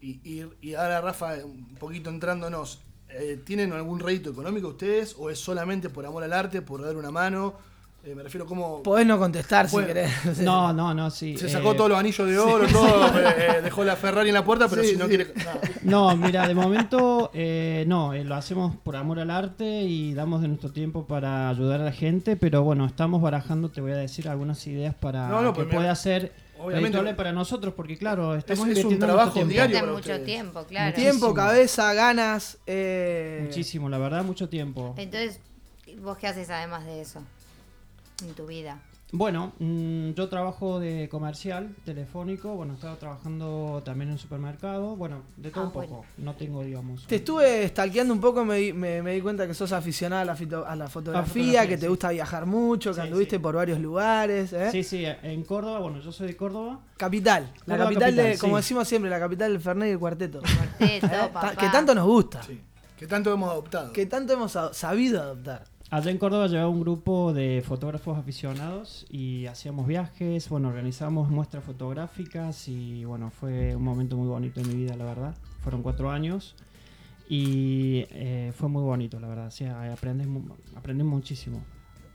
Y, y- y ahora, Rafa, un poquito entrándonos, eh, ¿tienen algún rédito económico ustedes o es solamente por amor al arte, por dar una mano? Eh, me refiero como... Podés no contestar si querés. No, no, no, sí. Se eh, sacó todos los anillos de oro, todo, eh, dejó la Ferrari en la puerta, pero Sí, si no sí. quiere... no. No, mira, de momento eh, no, eh, lo hacemos por amor al arte y damos de nuestro tiempo para ayudar a la gente, pero bueno, estamos barajando, te voy a decir, algunas ideas para No, no, que pues mira, pueda ser obviamente- para nosotros, porque claro, estamos es un invirtiendo trabajo tiempo. diario. Para mucho ustedes. tiempo, claro. Tiempo, cabeza, ganas. eh, Muchísimo, la verdad, mucho tiempo. Entonces, ¿vos qué haces además de eso? En tu vida. Bueno, mm, yo trabajo de comercial, telefónico, bueno, estaba trabajando también en supermercado, bueno, de todo Ah, un poco, bueno. no tengo, digamos... Te estuve stalkeando un poco, me, di- me, me di cuenta que sos aficionada a la, fito- a la fotografía, fotografía, que te gusta viajar mucho, que Sí, anduviste sí. por varios lugares. ¿eh? Sí, sí, en Córdoba, bueno, yo soy de Córdoba. Capital, la Córdoba capital, de, capital, como sí. decimos siempre, la capital del Fernet y el Cuarteto. Cuarteto, ¿Eh? Papá. que tanto nos gusta, Sí. Que tanto hemos adoptado. que tanto hemos sabido adoptar. Allá en Córdoba llevaba un grupo de fotógrafos aficionados y hacíamos viajes, bueno, organizábamos muestras fotográficas y bueno, fue un momento muy bonito en mi vida, la verdad. Fueron cuatro años y eh, fue muy bonito, la verdad. Sea, aprendes, aprendes muchísimo.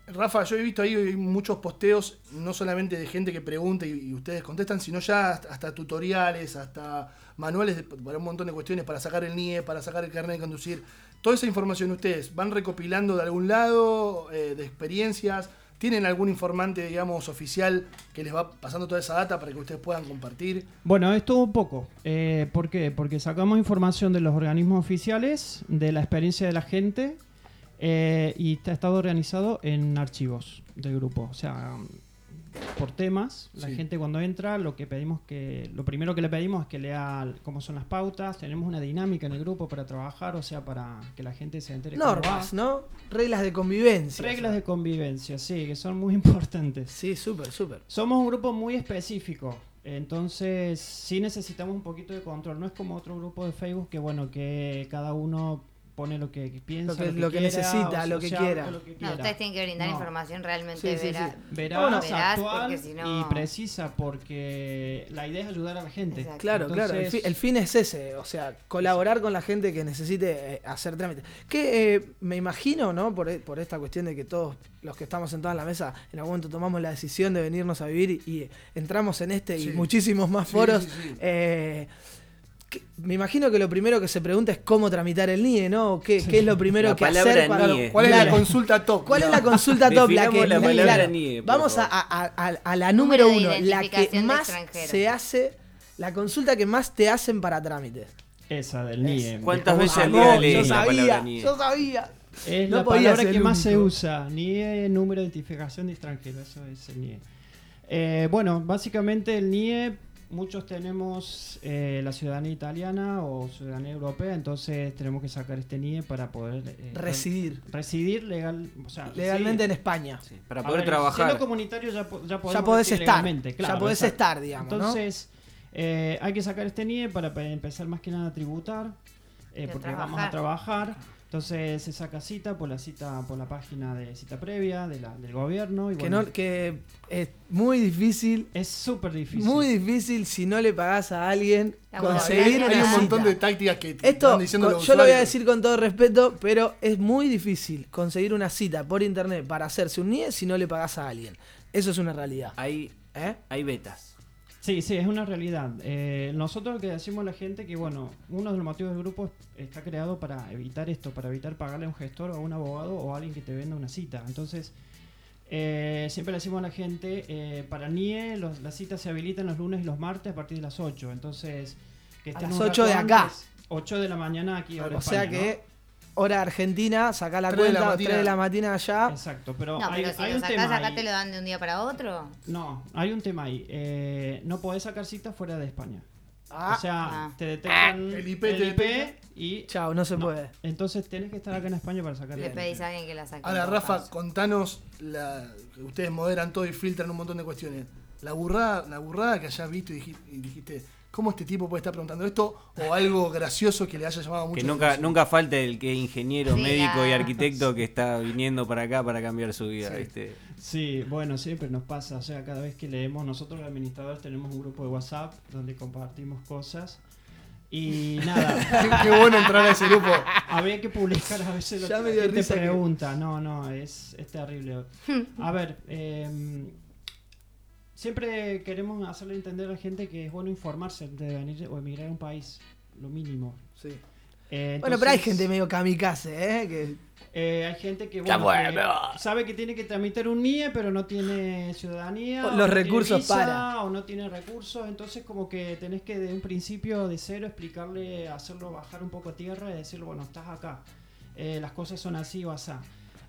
Rafa, yo he visto ahí muchos posteos, no solamente de gente que pregunta y, y ustedes contestan, sino ya hasta, hasta tutoriales, hasta manuales de- para un montón de cuestiones, para sacar el NIE, para sacar el carnet de conducir. Toda esa información ustedes van recopilando de algún lado, eh, de experiencias. ¿Tienen algún informante, digamos, oficial que les va pasando toda esa data para que ustedes puedan compartir? Bueno, es todo un poco. Eh, ¿Por qué? Porque sacamos información de los organismos oficiales, de la experiencia de la gente eh, y está estado organizado en archivos del grupo. O sea, por temas, la Sí. gente cuando entra, lo que pedimos que, lo primero que le pedimos es que lea cómo son las pautas. Tenemos una dinámica en el grupo para trabajar, o sea, para que la gente se entere. Normas, ¿no? Reglas de convivencia. Reglas de convivencia, sí, que son muy importantes. Sí, súper, súper. Somos un grupo muy específico, entonces sí necesitamos un poquito de control. No es como otro grupo de Facebook que, bueno, que cada uno pone lo que piensa, Lo que- lo que quiera, necesita, lo que quiera. lo que No, ustedes tienen que brindar No. información realmente Sí, sí, vera- sí. Veraz, Bueno, veraz, actual porque si no- y precisa, porque la idea es ayudar a la gente. Exacto. Claro, claro. El, Entonces- fi- el fin es ese, o sea, colaborar con la gente que necesite eh, hacer trámites. Que eh, me imagino, ¿no? Por, e- por esta cuestión de que todos los que estamos sentados en la mesa en algún momento tomamos la decisión de venirnos a vivir y, y entramos en este Sí. y muchísimos más foros. sí, sí. eh, me imagino que lo primero que se pregunta es cómo tramitar el NIE, ¿no? ¿Qué, qué es lo primero La que palabra hacer para NIE. ¿Cuál es Claro. la consulta top? ¿Cuál es la consulta top? La que, la claro, NIE, Vamos a, a- a- a la número uno, la que más se hace, la consulta que más te hacen para trámites. Esa del NIE. ¿Cuántas veces al día yo sabía, NIE? yo sabía. Es No la podía palabra que más se usa. NIE, número de identificación de extranjero. Eso es el NIE. Eh, bueno, básicamente el NIE, muchos tenemos eh, la ciudadanía italiana o ciudadanía europea, entonces tenemos que sacar este NIE para poder eh, Residir residir legal, o sea, legalmente en. España. Sí, para poder ver, trabajar. Siendo comunitario ya, ya podemos Ya podés estar, ya podés estar, digamos, ¿no? Entonces, eh, hay que sacar este NIE para pe- empezar más que nada a tributar, eh, porque vamos a trabajar. Entonces se saca cita por la cita por la página de cita previa de la, del gobierno. Y Que, bueno, no, que es muy difícil, es súper difícil. muy difícil si no le pagás a alguien La conseguir Hay un montón de tácticas que Esto, están diciendo con- los yo lo voy a decir con todo respeto, pero es muy difícil conseguir una cita por internet para hacerse un NIE si no le pagás a alguien. Eso es una realidad. Hay, ¿eh? hay betas. Sí, sí, es una realidad. Eh, nosotros lo que decimos a la gente que, bueno, uno de los motivos del grupo está creado para evitar esto, para evitar pagarle a un gestor o a un abogado o a alguien que te venda una cita. Entonces, eh, siempre le decimos a la gente, eh, para NIE los- las citas se habilitan los lunes y los martes a partir de las 8. Entonces, que A las un 8 de acá. antes, 8 de la mañana aquí. hora O sea España, que hora argentina, sacá la Tres de la cuenta, mañana. 3 de la mañana allá. Exacto, pero No, hay, pero si hay lo un sacás tema acá ahí. te lo dan de un día para otro. No, hay un tema ahí. Eh, no podés sacar citas fuera de España. Ah, o sea, Ah. te detectan El IP te detecta. y chao, no se No. puede. entonces tenés que estar acá en España para sacar Le el pedís a alguien que la saque. Ahora, Rafa, caso. contanos, la, que ustedes moderan todo y filtran un montón de cuestiones. La burrada, la burrada que hayas visto y dijiste, y dijiste, ¿cómo este tipo puede estar preguntando esto? O algo gracioso que le haya llamado mucho Que nunca, nunca falta el que es ingeniero, Sí, médico y arquitecto que está viniendo para acá para cambiar su vida, Sí. ¿viste? Sí, bueno, siempre nos pasa. O sea, cada vez que leemos, nosotros los administradores tenemos un grupo de WhatsApp donde compartimos cosas. Y nada, Qué, bueno entrar a ese grupo. había que publicar a veces lo Ya que me la dio gente risa que- pregunta. No, no, es, es terrible. A ver, em, siempre queremos hacerle entender a la gente que es bueno informarse antes de venir o emigrar a un país, lo mínimo. Sí. Eh, Bueno, pero hay gente medio kamikaze, ¿eh? Que Eh, hay gente que, bueno, que sabe que tiene que tramitar un NIE, pero no tiene ciudadanía. O o los no tiene recursos visa, para. O no tiene recursos. Entonces, como que tenés que de un principio de cero explicarle, hacerlo bajar un poco a tierra y decirle, bueno, estás acá. Eh, las cosas son así o asá.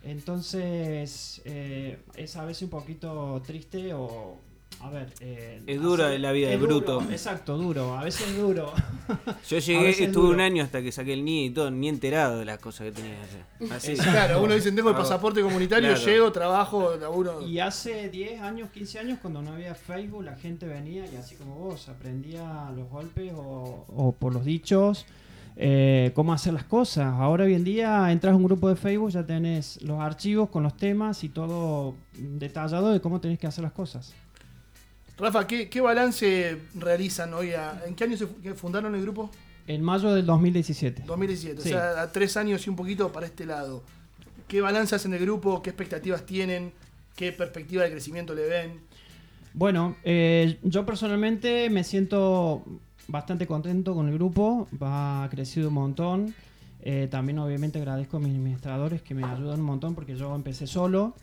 Entonces, eh, es a veces un poquito triste o. A ver. eh, Es duro la vida de duro, bruto. Exacto, duro. A veces es duro. Yo llegué, estuve duro. un año hasta que saqué el NIE y todo, ni enterado de las cosas que tenía que hacer. Así. Exacto. Claro, uno dice, tengo el pasaporte comunitario, Claro. llego, trabajo, laburo. Y hace 10 años, 15 años, cuando no había Facebook, la gente venía y así como vos, aprendía los golpes o, o por los dichos. eh, cómo hacer las cosas. Ahora hoy en día entras a un grupo de Facebook, ya tenés los archivos con los temas y todo detallado de cómo tenés que hacer las cosas. Rafa, ¿qué, qué balance realizan hoy? a- ¿En qué año se fundaron el grupo? En mayo del 2017. 2017, Sí. o sea, a tres años y un poquito para este lado. ¿Qué balance hacen el grupo? ¿Qué expectativas tienen? ¿Qué perspectiva de crecimiento le ven? Bueno, eh, yo personalmente me siento bastante contento con el grupo, va ha crecido un montón. Eh, también obviamente agradezco a mis administradores que me ayudan un montón porque yo empecé solo,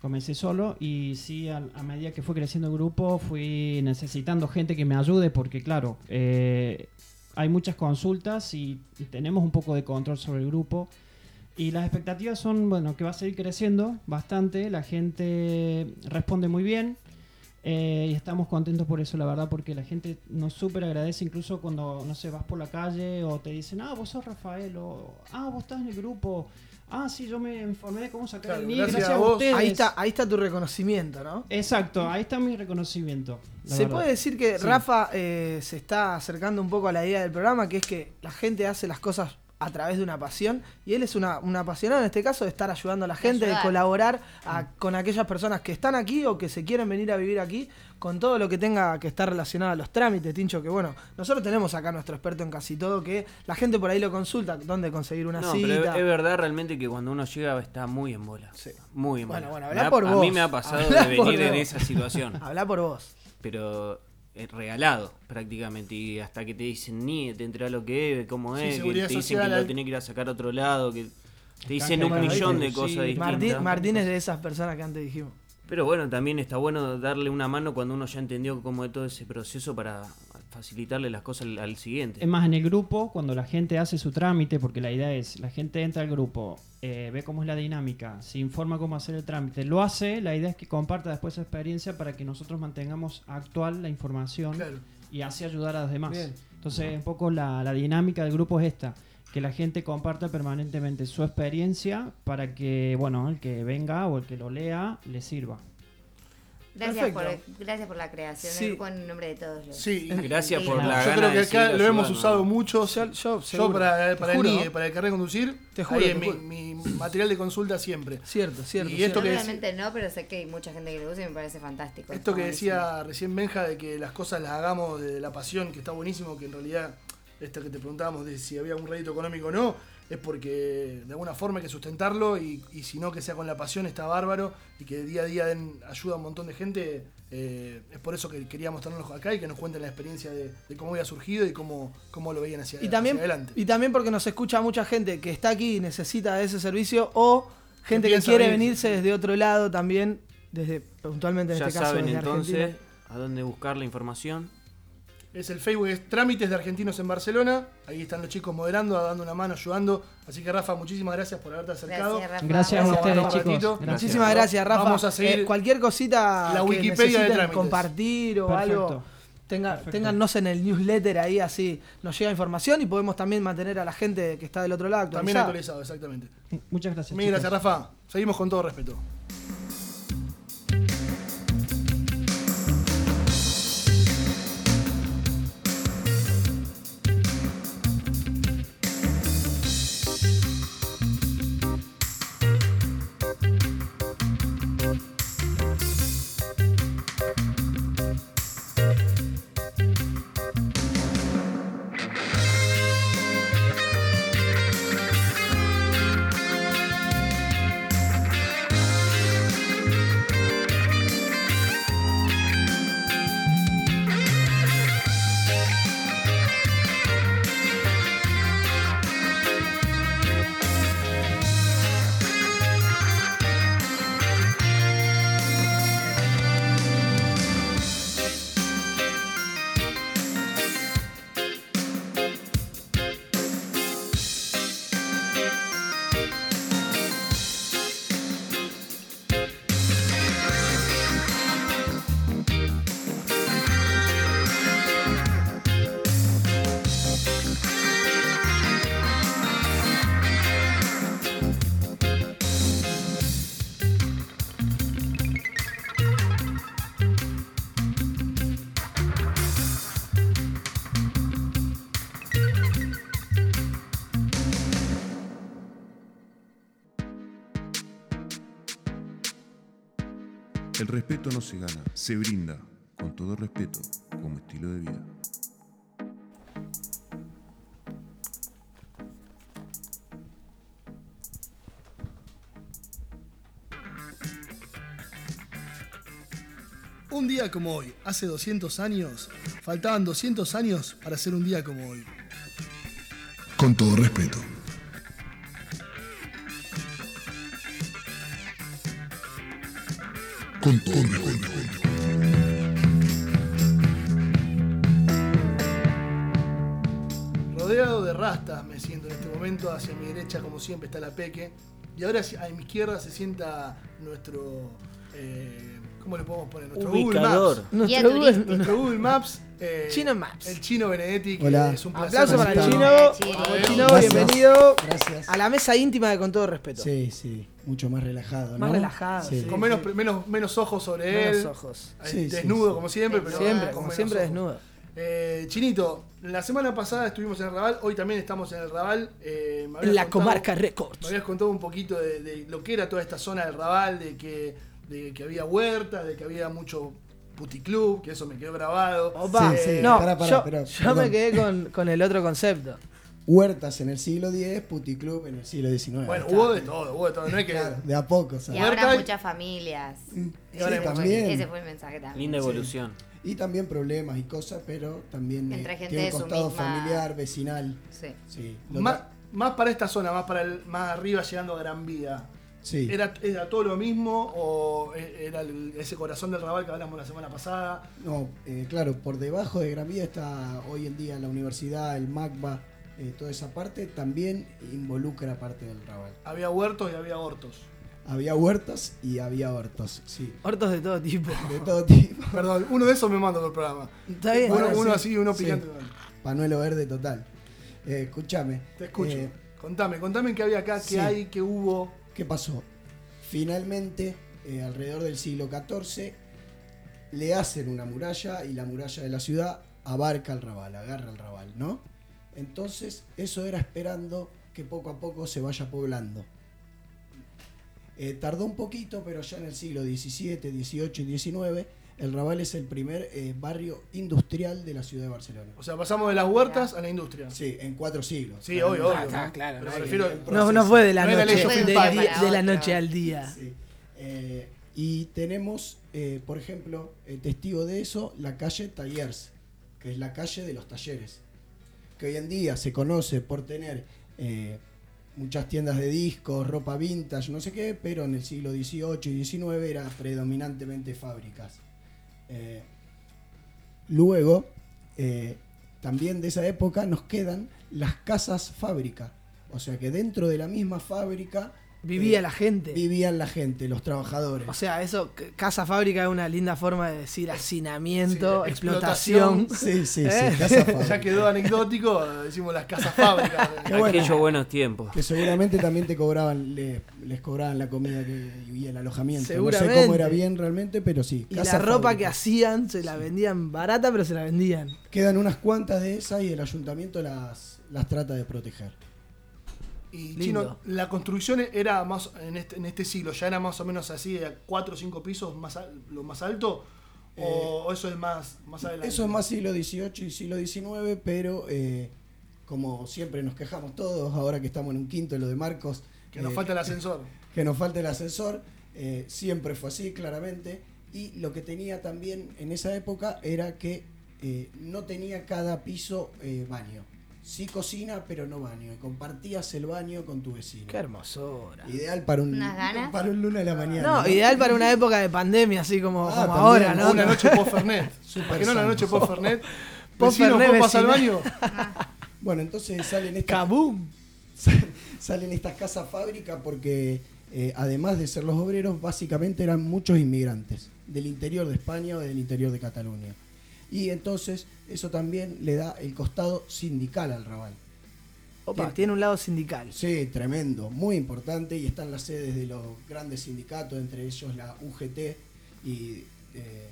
comencé solo y sí, a, a medida que fue creciendo el grupo fui necesitando gente que me ayude porque claro, eh, hay muchas consultas y, y tenemos un poco de control sobre el grupo. Y las expectativas son, bueno, que va a seguir creciendo bastante, la gente responde muy bien. Eh, y estamos contentos por eso, la verdad, porque la gente nos súper agradece, incluso cuando, no sé, vas por la calle o te dicen, ah, vos sos Rafael, o ah, vos estás en el grupo, ah, sí, yo me informé de cómo sacar Claro, el NIC, gracias gracias, a vos. ustedes. Ahí está, ahí está tu reconocimiento, ¿no? Exacto, ahí está mi reconocimiento. Se verdad. puede decir que Sí. Rafa eh, se está acercando un poco a la idea del programa, que es que la gente hace las cosas a través de una pasión y él es una, un apasionado en este caso de estar ayudando a la gente, de colaborar a- con aquellas personas que están aquí o que se quieren venir a vivir aquí con todo lo que tenga que estar relacionado a los trámites, Tincho, que bueno, nosotros tenemos acá nuestro experto en casi todo, que la gente por ahí lo consulta, dónde conseguir una No, cita. pero es verdad realmente que cuando uno llega está muy en bola. Muy en bola. Bueno, bueno, habla ha- por a vos. mí me ha pasado Habla de venir en esa situación. Habla por vos. Pero regalado prácticamente. Y hasta que te dicen ni te enterás lo que es, cómo Sí, es, que te dicen social, que lo tenés que ir a sacar a otro lado, que te dicen un millón de cosas Sí, distintas. Martín, Martín es de esas personas que antes dijimos. Pero bueno, también está bueno darle una mano cuando uno ya entendió cómo es todo ese proceso para facilitarle las cosas al, al siguiente. Es más, en el grupo, cuando la gente hace su trámite, porque la idea es, la gente entra al grupo, eh, ve cómo es la dinámica, se informa cómo hacer el trámite, lo hace, la idea es que comparta después su experiencia para que nosotros mantengamos actual la información Claro. y así ayudar a los demás. Bien. Entonces, un poco la, la dinámica del grupo es esta, que la gente comparta permanentemente su experiencia para que, bueno, el que venga o el que lo lea le sirva. Gracias por, gracias por la creación Sí. del grupo en nombre de todos los. Sí, Gracias por la Yo gana creo que acá lo hemos usado mucho. Yo, yo, Yo para, para el juro. NIE, para el carnet de conducir, Te juro, ahí te es mi, juro. mi material de consulta siempre. Cierto, cierto. Y cierto. esto que realmente no, pero sé que hay mucha gente que lo usa y me parece fantástico. Esto que decía recién Benja de que las cosas las hagamos de la pasión, que está buenísimo, que en realidad, esto que te preguntábamos de si había un rédito económico o no, es porque de alguna forma hay que sustentarlo y, y si no que sea con la pasión está bárbaro y que día a día den ayuda a un montón de gente. eh, es por eso que queríamos tenerlos acá y que nos cuenten la experiencia de, de cómo había surgido y cómo, cómo lo veían hacia, Y también, hacia adelante. y también porque nos escucha mucha gente que está aquí y necesita de ese servicio o gente que, quiere venirse. venirse desde otro lado también, desde puntualmente en Ya este caso saben desde entonces Argentina. a dónde buscar la información. Es el Facebook, es Trámites de Argentinos en Barcelona. Ahí están los chicos moderando, dando una mano, ayudando. Así que Rafa, muchísimas gracias por haberte acercado. Gracias. Gracias a ustedes, chicos. Gracias. Muchísimas gracias, Rafa. Vamos a seguir Eh, cualquier cosita la que Wikipedia de necesiten trámites. compartir o Perfecto. algo, tenga, téngannos en el newsletter ahí, así nos llega información y podemos también mantener a la gente que está del otro lado También actualizada. actualizado, exactamente. Muchas gracias. Mil gracias, Rafa. Seguimos con todo respeto. Respeto no se gana, se brinda, con todo respeto, como estilo de vida. Un día como hoy, hace 200 años, faltaban 200 años para ser un día como hoy. Con todo respeto. Rodeado de rastas me siento en este momento, hacia mi derecha como siempre está la Peque, y ahora a mi izquierda se sienta nuestro... eh, ¿Cómo le podemos poner? Nuestro Ubicador. Google Maps. Nuestro Google-. Nuestro Google Maps. eh, Chino Maps. El chino Benedetti, que Hola. es un placer. Aplauso para el ¿Cómo chino. Hola, Chino. Gracias. bienvenido Gracias. a la mesa íntima de Con todo respeto. Sí, sí, mucho más relajado, Más ¿no? relajado, sí. Con menos, menos, menos ojos sobre él. Menos ojos. eh, Sí, desnudo sí. como siempre, pero Siempre, como siempre, ojos. desnudo. Eh, Chinito, la semana pasada estuvimos en el Raval, hoy también estamos en el Raval. eh, la contado- comarca Records. Me habías contado un poquito de, de lo que era toda esta zona del Raval, de que, de que había huertas, de que había mucho puticlub, que eso me quedó grabado. Opa, Sí, sí, no, pará, pará, yo, pero, yo perdón. me quedé con, con el otro concepto. Huertas en el siglo X, puticlub en el siglo XIX. Bueno, Está. hubo de todo, hubo de todo. No es que. Claro, de a poco, Y ¿sabes? ahora y- muchas familias. Y ahora Sí, hay también. Ese fue el mensaje también. Linda evolución. Y también problemas y cosas, pero también eh, Entre gente tiene de un su costado misma- familiar, vecinal. Sí. Sí, Más, más para esta zona, más para el, más arriba llegando a Gran Vía. Sí. ¿Era, ¿Era todo lo mismo o era el- ese corazón del Raval que hablamos la semana pasada? No, eh, claro, por debajo de Gran Vía está hoy en día la universidad, el MACBA, eh, toda esa parte también involucra parte del Raval. Había huertos y había hortos. Había huertas y había hortos, sí. Hortos de todo tipo. De todo tipo. Perdón, uno de esos me mando por el programa. Está bien. Uno, uno sí, así y uno sí. picante. Panuelo verde total. Eh, escúchame. Te escucho. eh, contame, contame qué había acá, qué hay, qué hubo. ¿Qué pasó? Finalmente, eh, alrededor del siglo XIV, le hacen una muralla y la muralla de la ciudad abarca el Raval, agarra el Raval, ¿no? Entonces, eso era esperando que poco a poco se vaya poblando. Eh, tardó un poquito, pero ya en el siglo XVII, XVIII y XIX, el Raval es el primer eh, barrio industrial de la ciudad de Barcelona. O sea, pasamos de las huertas a la industria. Sí, en cuatro siglos. Sí, obvio, obvio. está, ¿no? claro, Pero no me hay- refiero- No, no fue de la No noche, Empires. día- de la noche al día. Sí. Eh, y tenemos, eh, por ejemplo, el testigo de eso, la calle Talliers, que es la calle de los talleres, que hoy en día se conoce por tener eh, muchas tiendas de discos, ropa vintage, no sé qué, pero en el siglo XVIII y XIX era predominantemente fábricas. Eh, luego, eh, también de esa época nos quedan las casas fábrica, o sea que dentro de la misma fábrica Vivía eh, la gente. Vivían la gente, los trabajadores. O sea, eso, casa fábrica es una linda forma de decir hacinamiento, Sí, explotación. explotación. sí, sí, ¿Eh? sí, casa fábrica. Ya quedó anecdótico, decimos las casas fábricas. Bueno. Aquellos buenos tiempos. Que seguramente también te cobraban, le- les cobraban la comida que, y el alojamiento. No sé Seguramente. cómo era bien realmente, pero sí. Y casa la ropa que hacían se la vendían barata, pero se la vendían. Quedan unas cuantas de esas y el ayuntamiento las, las trata de proteger. Y Lindo. Chino, la construcción era más en este, en este siglo, ya era más o menos así, de 4 o 5 pisos más al- lo más alto, o, o eso es más, más adelante. Eh, Eso es más siglo XVIII y siglo XIX, pero eh, como siempre nos quejamos todos, ahora que estamos en un quinto en lo de Marcos. Que nos eh, falta el ascensor. que nos falta el ascensor. eh, siempre fue así, claramente. Y lo que tenía también en esa época era que eh, no tenía cada piso eh, baño. Sí cocina, pero no baño. Y compartías el baño con tu vecino. Qué hermosura. Ideal para un, para un lunes a la mañana. No, ideal para una época de pandemia, así como, Ah, como también, ahora, ¿no? Una noche post Fernet. Súper ¿Por qué no una noche post Fernet? Vecino, Fernet, ¿puedo pasar al baño? Bueno, entonces salen estas, ¡Kaboom! salen estas casas fábrica porque eh, además de ser los obreros, básicamente eran muchos inmigrantes del interior de España o del interior de Cataluña. Y entonces eso también le da el costado sindical al Raval. Opa, tiene un lado sindical. Sí, tremendo, muy importante y están las sedes de los grandes sindicatos, entre ellos la UGT y eh,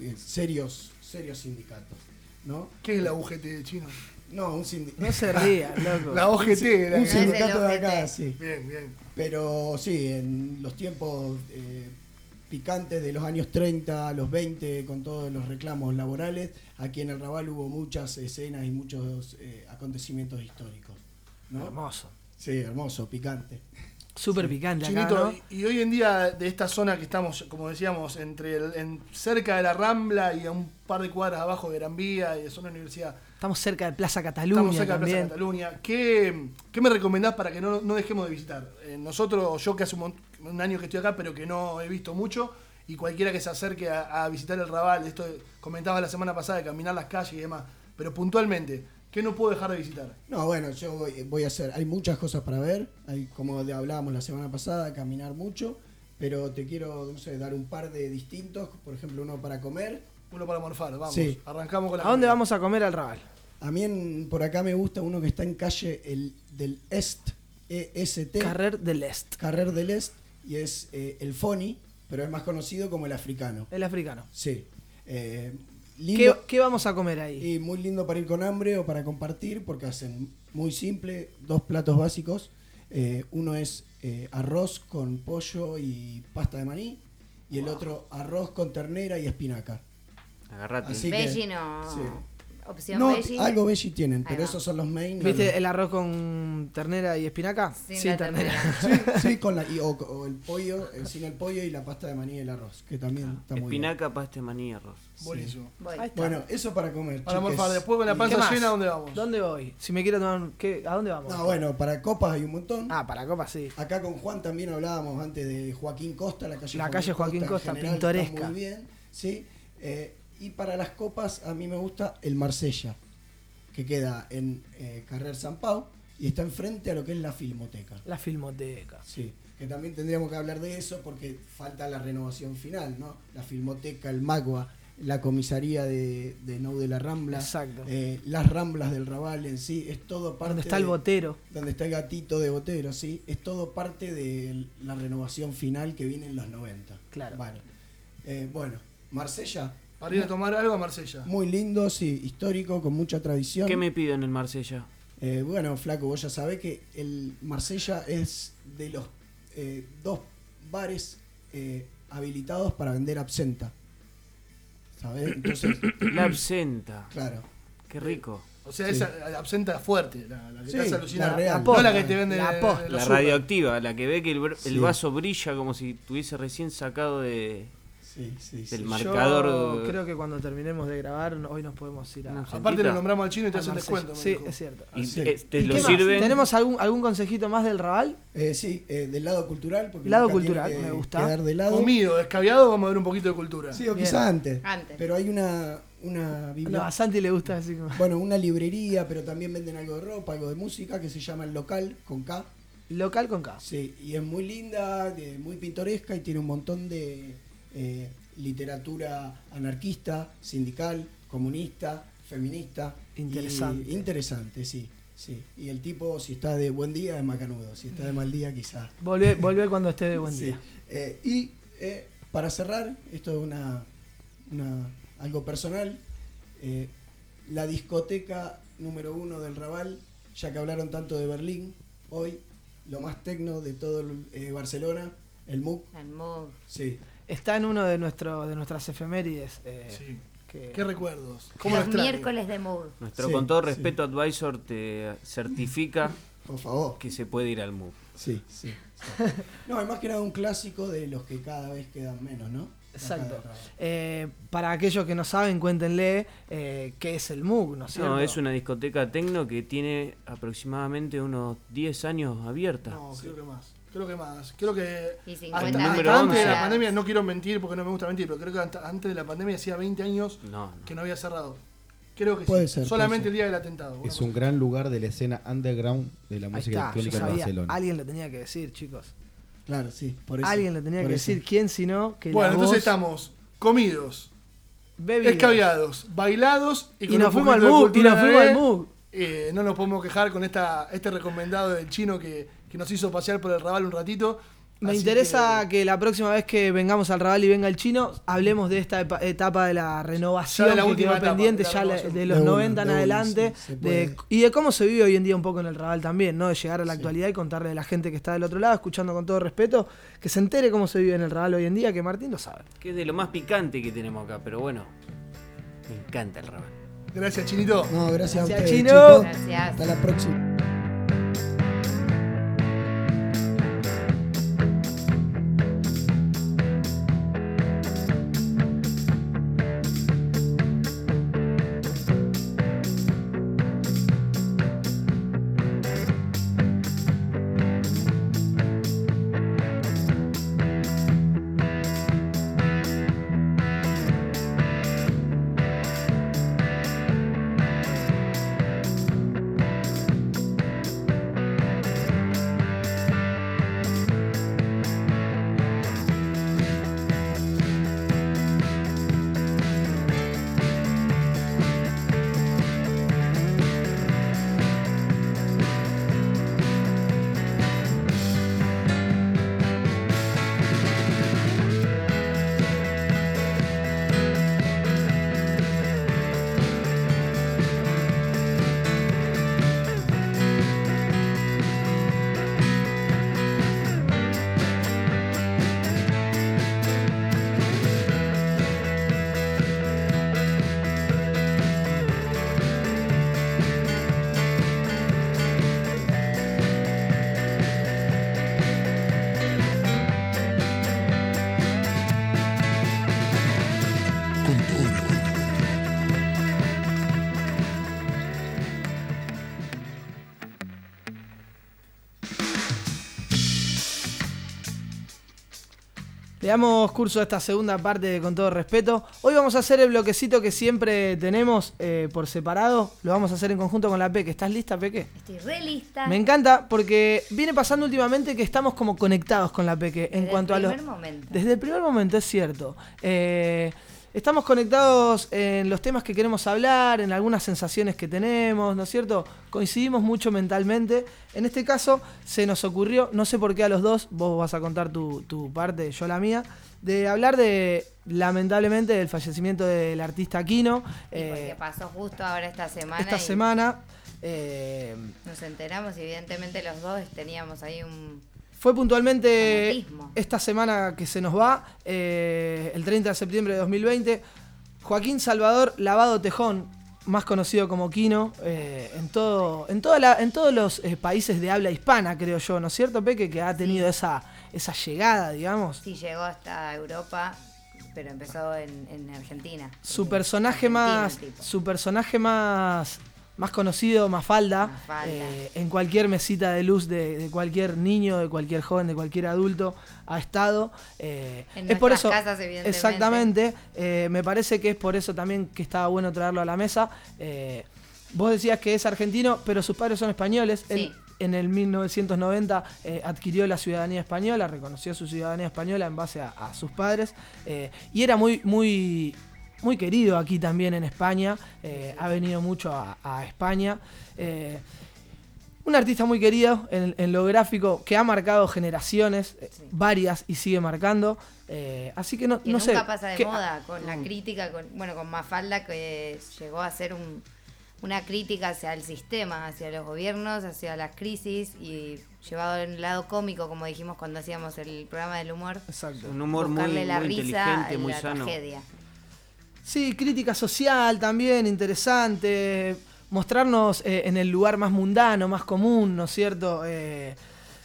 eh, serios, serios sindicatos. ¿no? ¿Qué es la UGT de Chino? No, un sindicato. No se ría, loco. La OGT. era- Un sindicato de acá, sí. Bien, bien. Pero sí, en los tiempos eh, picantes de los años 30 a los 20 con todos los reclamos laborales. Aquí en el Raval hubo muchas escenas y muchos eh, acontecimientos históricos. ¿no? Hermoso. Sí, hermoso, picante. Súper picante acá, Chinito, ¿no? y, y hoy en día de esta zona que estamos, como decíamos, entre el- en, cerca de la Rambla y a un par de cuadras abajo de Gran Vía y de zona universidad, Estamos cerca de Plaza Cataluña estamos cerca de. Plaza Cataluña. ¿Qué, qué me recomendás para que no, no dejemos de visitar? Eh, nosotros, yo que hace un, mon- un año que estoy acá, pero que no he visto mucho, y cualquiera que se acerque a, a visitar el Raval, esto comentaba la semana pasada de caminar las calles y demás, pero puntualmente, ¿qué no puedo dejar de visitar? No, bueno, yo voy, voy a hacer. Hay muchas cosas para ver. Hay, como de- hablábamos la semana pasada, caminar mucho. Pero te quiero no sé, dar un par de distintos. Por ejemplo, uno para comer. Uno para morfar, vamos. Sí. Arrancamos con la ¿A dónde comida. vamos a comer al Raval? A mí en- por acá me gusta uno que está en calle el, del Est, EST. Carrer del Est. Carrer del Est. Y es eh, el Foni, pero es más conocido como el africano. El africano. Sí. Eh, ¿Qué, lindo, qué vamos a comer ahí? y muy lindo para ir con hambre o para compartir, porque hacen muy simple, dos platos básicos. Eh, uno es eh, arroz con pollo y pasta de maní, y el otro arroz con ternera y espinaca. Agarrate. Así que- sí. Opción No, veggie. algo veggie tienen, Ahí pero va. esos son los main. ¿Viste el arroz con ternera y espinaca? Sin la Sí, sí, con la, y- o, o el pollo, eh, sin el pollo y la pasta de maní y el arroz, que también está muy bien. Espinaca, pasta de maní, arroz. Buenísimo. Ahí está. Bueno, eso para comer. Para chiques. morfar, después con la Y- panza llena, ¿dónde vamos? ¿Dónde voy? Si me quiero tomar... un- ¿qué? ¿A dónde vamos? No, bueno, para copas hay un montón. Ah, para copas sí. Acá con Juan también hablábamos antes de Joaquín Costa, la calle La calle Joaquín Costa, general pintoresca. Está muy bien, sí. Eh, y para las copas a mí me gusta el Marsella, que queda en eh, Carrer San Pau y está enfrente a lo que es la Filmoteca. La filmoteca. Sí, que también tendríamos que hablar de eso porque falta la renovación final, ¿no? La Filmoteca, el Magua, la comisaría de, de Nou de la Rambla, Exacto. eh, las Ramblas del Raval en sí, es todo parte Donde está el de- botero. donde está el gatito de Botero, sí, es todo parte de la renovación final que viene en los 90. Claro. Vale. Eh, bueno, Marsella. Para ir a tomar algo a Marsella. Muy lindo, sí, histórico, con mucha tradición. ¿Qué me pido en el Marsella? Eh, bueno, Flaco, vos ya sabés que el Marsella es de los eh, dos bares eh, habilitados para vender absenta. ¿Sabés? Entonces, La absenta. claro. Qué rico. O sea, Sí. esa absenta fuerte, la, la que Sí, te hace alucinar. la real. No posta, la que te vende la radioactiva, la que ve que el, br- el Sí. vaso brilla como si tuviese recién sacado de, Sí, sí, sí. del Yo marcador. creo que cuando terminemos de grabar, hoy nos podemos ir a... No, Aparte lo nombramos al chino y te a hacen descuento. Sí, es cierto. Y Sí. eh, te ¿Y lo qué más? sirven. ¿Tenemos algún, algún consejito más del Raval? Eh, sí, eh, del lado cultural. Porque Lado cultural, que me gusta. Quedar de lado. Comido, descaviado, vamos a ver un poquito de cultura. Sí, o quizás antes. Antes. Pero hay una, una No, biblia- a Santi le gusta así como... bueno, una librería, pero también venden algo de ropa, algo de música, que se llama El Local, con K. Local con K. Sí, y es muy linda, muy pintoresca y tiene un montón de eh, literatura anarquista, sindical, comunista, feminista. y- Interesante. interesante, sí. Sí, y el tipo, si está de buen día, es macanudo. Si está de mal día, quizás. Volvé, volvé cuando esté de buen Sí. día. Eh, y eh, para cerrar, esto es una, una- algo personal. eh, la discoteca número uno del Raval, ya que hablaron tanto de Berlín, hoy lo más tecno de todo el, eh, Barcelona, el MUC. El Moog. Sí. Está en uno de, nuestro, de nuestras efemérides. eh, Sí. que- ¿Qué recuerdos? ¿Cómo lo Los extraño? miércoles de Moog. Nuestro Sí, con todo sí. respeto advisor te certifica Por favor. que se puede ir al MUB. Sí, sí. sí. No, es más que nada un clásico de los que cada vez quedan menos, ¿no? Exacto. Eh, para aquellos que no saben, cuéntenle eh, qué es el MUG, ¿no es cierto? No, es una discoteca tecno que tiene aproximadamente unos 10 años abierta. No, creo que más. Creo que más. Creo que Y hasta, 50 número hasta antes de 11. la pandemia, no quiero mentir porque no me gusta mentir, pero creo que hasta- antes de la pandemia hacía 20 años No, no. que no había cerrado. Creo que Puede sí. ser, Solamente puede el día del atentado. Es un gran lugar de la escena underground de la música electrónica en. Barcelona. Alguien lo tenía que decir, chicos. Claro, sí. Por eso, Alguien lo tenía por que eso. decir. ¿Quién si no? Que Bueno, la entonces voz estamos comidos, bebidos. escabiados, bailados y, Y con nos fuimos al MUG, y nos fuimos al MUG. Eh, no nos podemos quejar con esta, este recomendado del chino que, que nos hizo pasear por el Raval un ratito. Me Así interesa que... la próxima vez que vengamos al Raval y venga el chino, hablemos de esta etapa de la renovación Ya de la que última quedó etapa, pendiente, de la ya de los De una, 90 en adelante, sí, de- y de cómo se vive hoy en día un poco en el Raval también, ¿no? De llegar a la actualidad y contarle a la gente que está del otro lado, escuchando con todo respeto, que se entere cómo se vive en el Raval hoy en día, que Martín lo sabe. Que es de lo más picante que tenemos acá, pero bueno. Me encanta el ramen. Gracias, Chinito. No, gracias, Gracias, a ustedes, Chino. chicos. Gracias. Hasta la próxima. Damos curso a esta segunda parte de Con todo respeto. Hoy vamos a hacer el bloquecito que siempre tenemos eh, por separado. Lo vamos a hacer en conjunto con la Peque. ¿Estás lista, Peque? Estoy re lista. Me encanta porque viene pasando últimamente que estamos como conectados con la Peque en Desde cuanto el a los. primer momento. Desde el primer momento, es cierto. Eh, estamos conectados en los temas que queremos hablar, en algunas sensaciones que tenemos, ¿no es cierto? Coincidimos mucho mentalmente. En este caso, se nos ocurrió, no sé por qué a los dos, vos vas a contar tu, tu parte, yo la mía, de hablar de, lamentablemente, del fallecimiento del artista Aquino. Eh, porque pasó justo ahora esta semana. esta y semana. eh, Nos enteramos evidentemente los dos teníamos ahí un... Fue puntualmente esta semana que se nos va, eh, el 30 de septiembre de 2020, Joaquín Salvador Lavado Tejón, más conocido como Quino, eh, en, todo, en, toda la- en todos los eh, países de habla hispana, creo yo, ¿no es cierto, Peque? Que ha tenido esa, esa llegada, digamos. Sí, llegó hasta Europa, pero empezó en, en Argentina. Su personaje más. Su personaje más. Más conocido, Mafalda, Mafalda. eh, en cualquier mesita de luz de, de cualquier niño, de cualquier joven, de cualquier adulto, ha estado. eh, En es por eso, casas, evidentemente. exactamente, eh, me parece que es por eso también que estaba bueno traerlo a la mesa. Vos decías que es argentino, pero sus padres son españoles. Él, en el 1990 eh, adquirió la ciudadanía española, reconoció su ciudadanía española en base a, a sus padres eh, y era muy, muy, muy querido aquí también en España, eh, ha venido mucho a, a España. eh, un artista muy querido en, en lo gráfico que ha marcado generaciones, eh, varias y sigue marcando. eh, así que no, Que no nunca sé. pasa de ¿qué- moda con la crítica, con, bueno, con Mafalda que llegó a ser un- una crítica hacia el sistema, hacia los gobiernos, hacia las crisis y llevado al lado cómico, como dijimos cuando hacíamos el programa del humor. Exacto. Un humor muy, buscarle la muy risa inteligente, muy la sano. tragedia. Sí, crítica social también, interesante. Mostrarnos eh, en el lugar más mundano, más común, ¿no es cierto? Eh,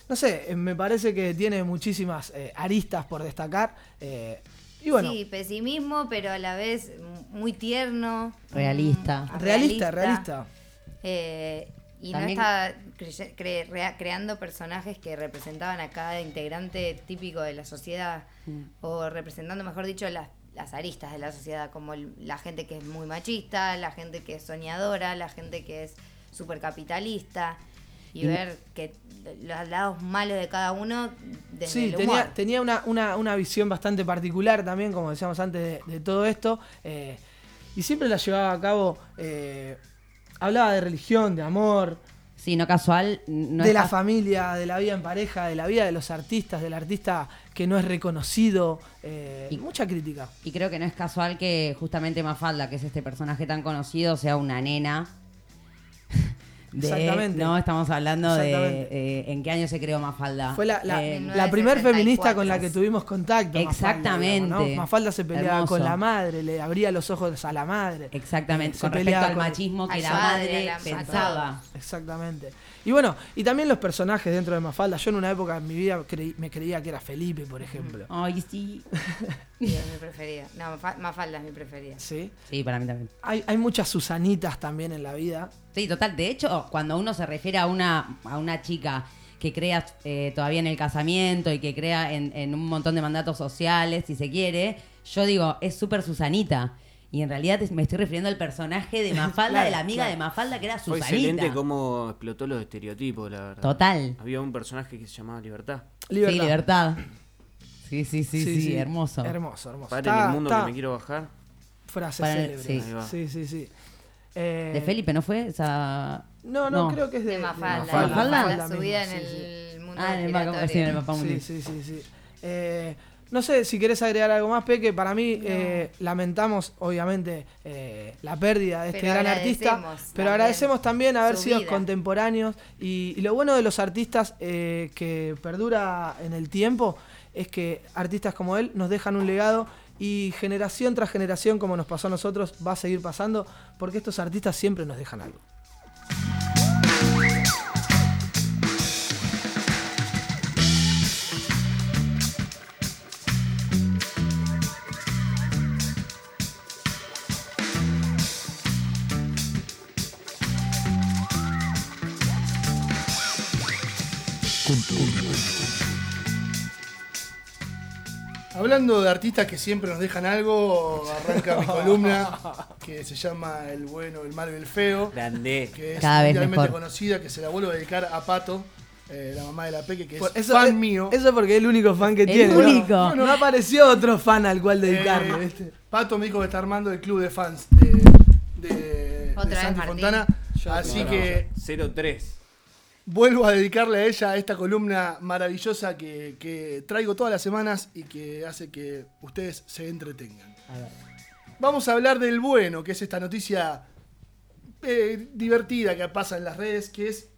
no sé, eh, me parece que tiene muchísimas eh, aristas por destacar. eh, y bueno, Sí, pesimismo, pero a la vez muy tierno. Realista. mm, realista, realista. Eh, y También- no está cre- rea- creando personajes que representaban a cada integrante típico de la sociedad, Mm. o representando, mejor dicho, las, las aristas de la sociedad, como el- la gente que es muy machista, la gente que es soñadora, la gente que es súper capitalista, y, Y- ver que los lados malos de cada uno desde Sí, el humor. tenía, tenía una, una- una visión bastante particular también, como decíamos antes, de, de todo esto. eh, y siempre la llevaba a cabo. eh, hablaba de religión, de amor. Sí, no casual. No de es la familia, de la vida en pareja, de la vida de los artistas, del artista que no es reconocido. eh, Y- mucha crítica. Y creo que no es casual que justamente Mafalda, que es este personaje tan conocido, sea una nena. De- Exactamente. No, estamos hablando de eh, en qué año se creó Mafalda. Fue la, la, Eh, la primer 1964. feminista con la que tuvimos contacto. Mafalda, Exactamente. digamos, ¿no? Mafalda se peleaba Hermoso. con la madre, le abría los ojos a la madre. Exactamente, Se con respecto al con- machismo que la madre pensaba. Exactamente. Y bueno, y también los personajes dentro de Mafalda. Yo en una época en mi vida creí- me creía que era Felipe, por ejemplo. Ay, sí. Sí, es mi preferida. No, Mafa- Mafalda es mi preferida. ¿Sí? Sí, para mí también. Hay, hay muchas Susanitas también en la vida. Sí, total. De hecho, cuando uno se refiere a una, a una chica que crea eh, todavía en el casamiento y que crea en, en un montón de mandatos sociales, si se quiere, yo digo, es súper Susanita. Y en realidad me estoy refiriendo al personaje de Mafalda, Claro, de la amiga claro. de Mafalda, que era Fue Susanita. excelente cómo explotó los estereotipos, la verdad. Total. Había un personaje que se llamaba Libertad. Libertad. Sí, libertad. Sí, sí, sí, sí, hermoso. Hermoso, hermoso. Paren Está- el mundo está- que me quiero bajar. Frase Para- célebre. sí. Sí, sí, sí. Eh, ¿De Felipe no fue esa...? No, no, creo que es de, De Mafalda. Mafalda. Mafalda, misma, su vida en sí, sí. el mundo Ah, en el giratorio. sí, en el Papá Sí, sí, sí, sí. Eh, no sé si querés agregar algo más, Peque. Para mí, eh, lamentamos, obviamente, eh, la pérdida de este Pero gran artista. Pero agradecemos también haber sido vida. contemporáneos. Y, y lo bueno de los artistas eh, que perdura en el tiempo es que artistas como él nos dejan un legado. Y generación tras generación, como nos pasó a nosotros, va a seguir pasando, porque estos artistas siempre nos dejan algo. Hablando de artistas que siempre nos dejan algo, arranca mi columna que se llama El bueno, el malo y el feo. Grande. Que es Cada vez mejor. conocida, que se la vuelvo a dedicar a Pato, eh, la mamá de la Peque, que es Eso, fan es- mío. eso porque es el único fan que El tiene. ¿no? único. No, no apareció otro fan al cual dedicarle. Eh. Pato me dijo que está armando el club de fans de, de, Otra de vez Santi Martín. Fontana. Así que 03. Vuelvo a dedicarle a ella esta columna maravillosa que, que traigo todas las semanas y que hace que ustedes se entretengan. Vamos a hablar del bueno, que es esta noticia eh, divertida que pasa en las redes, que es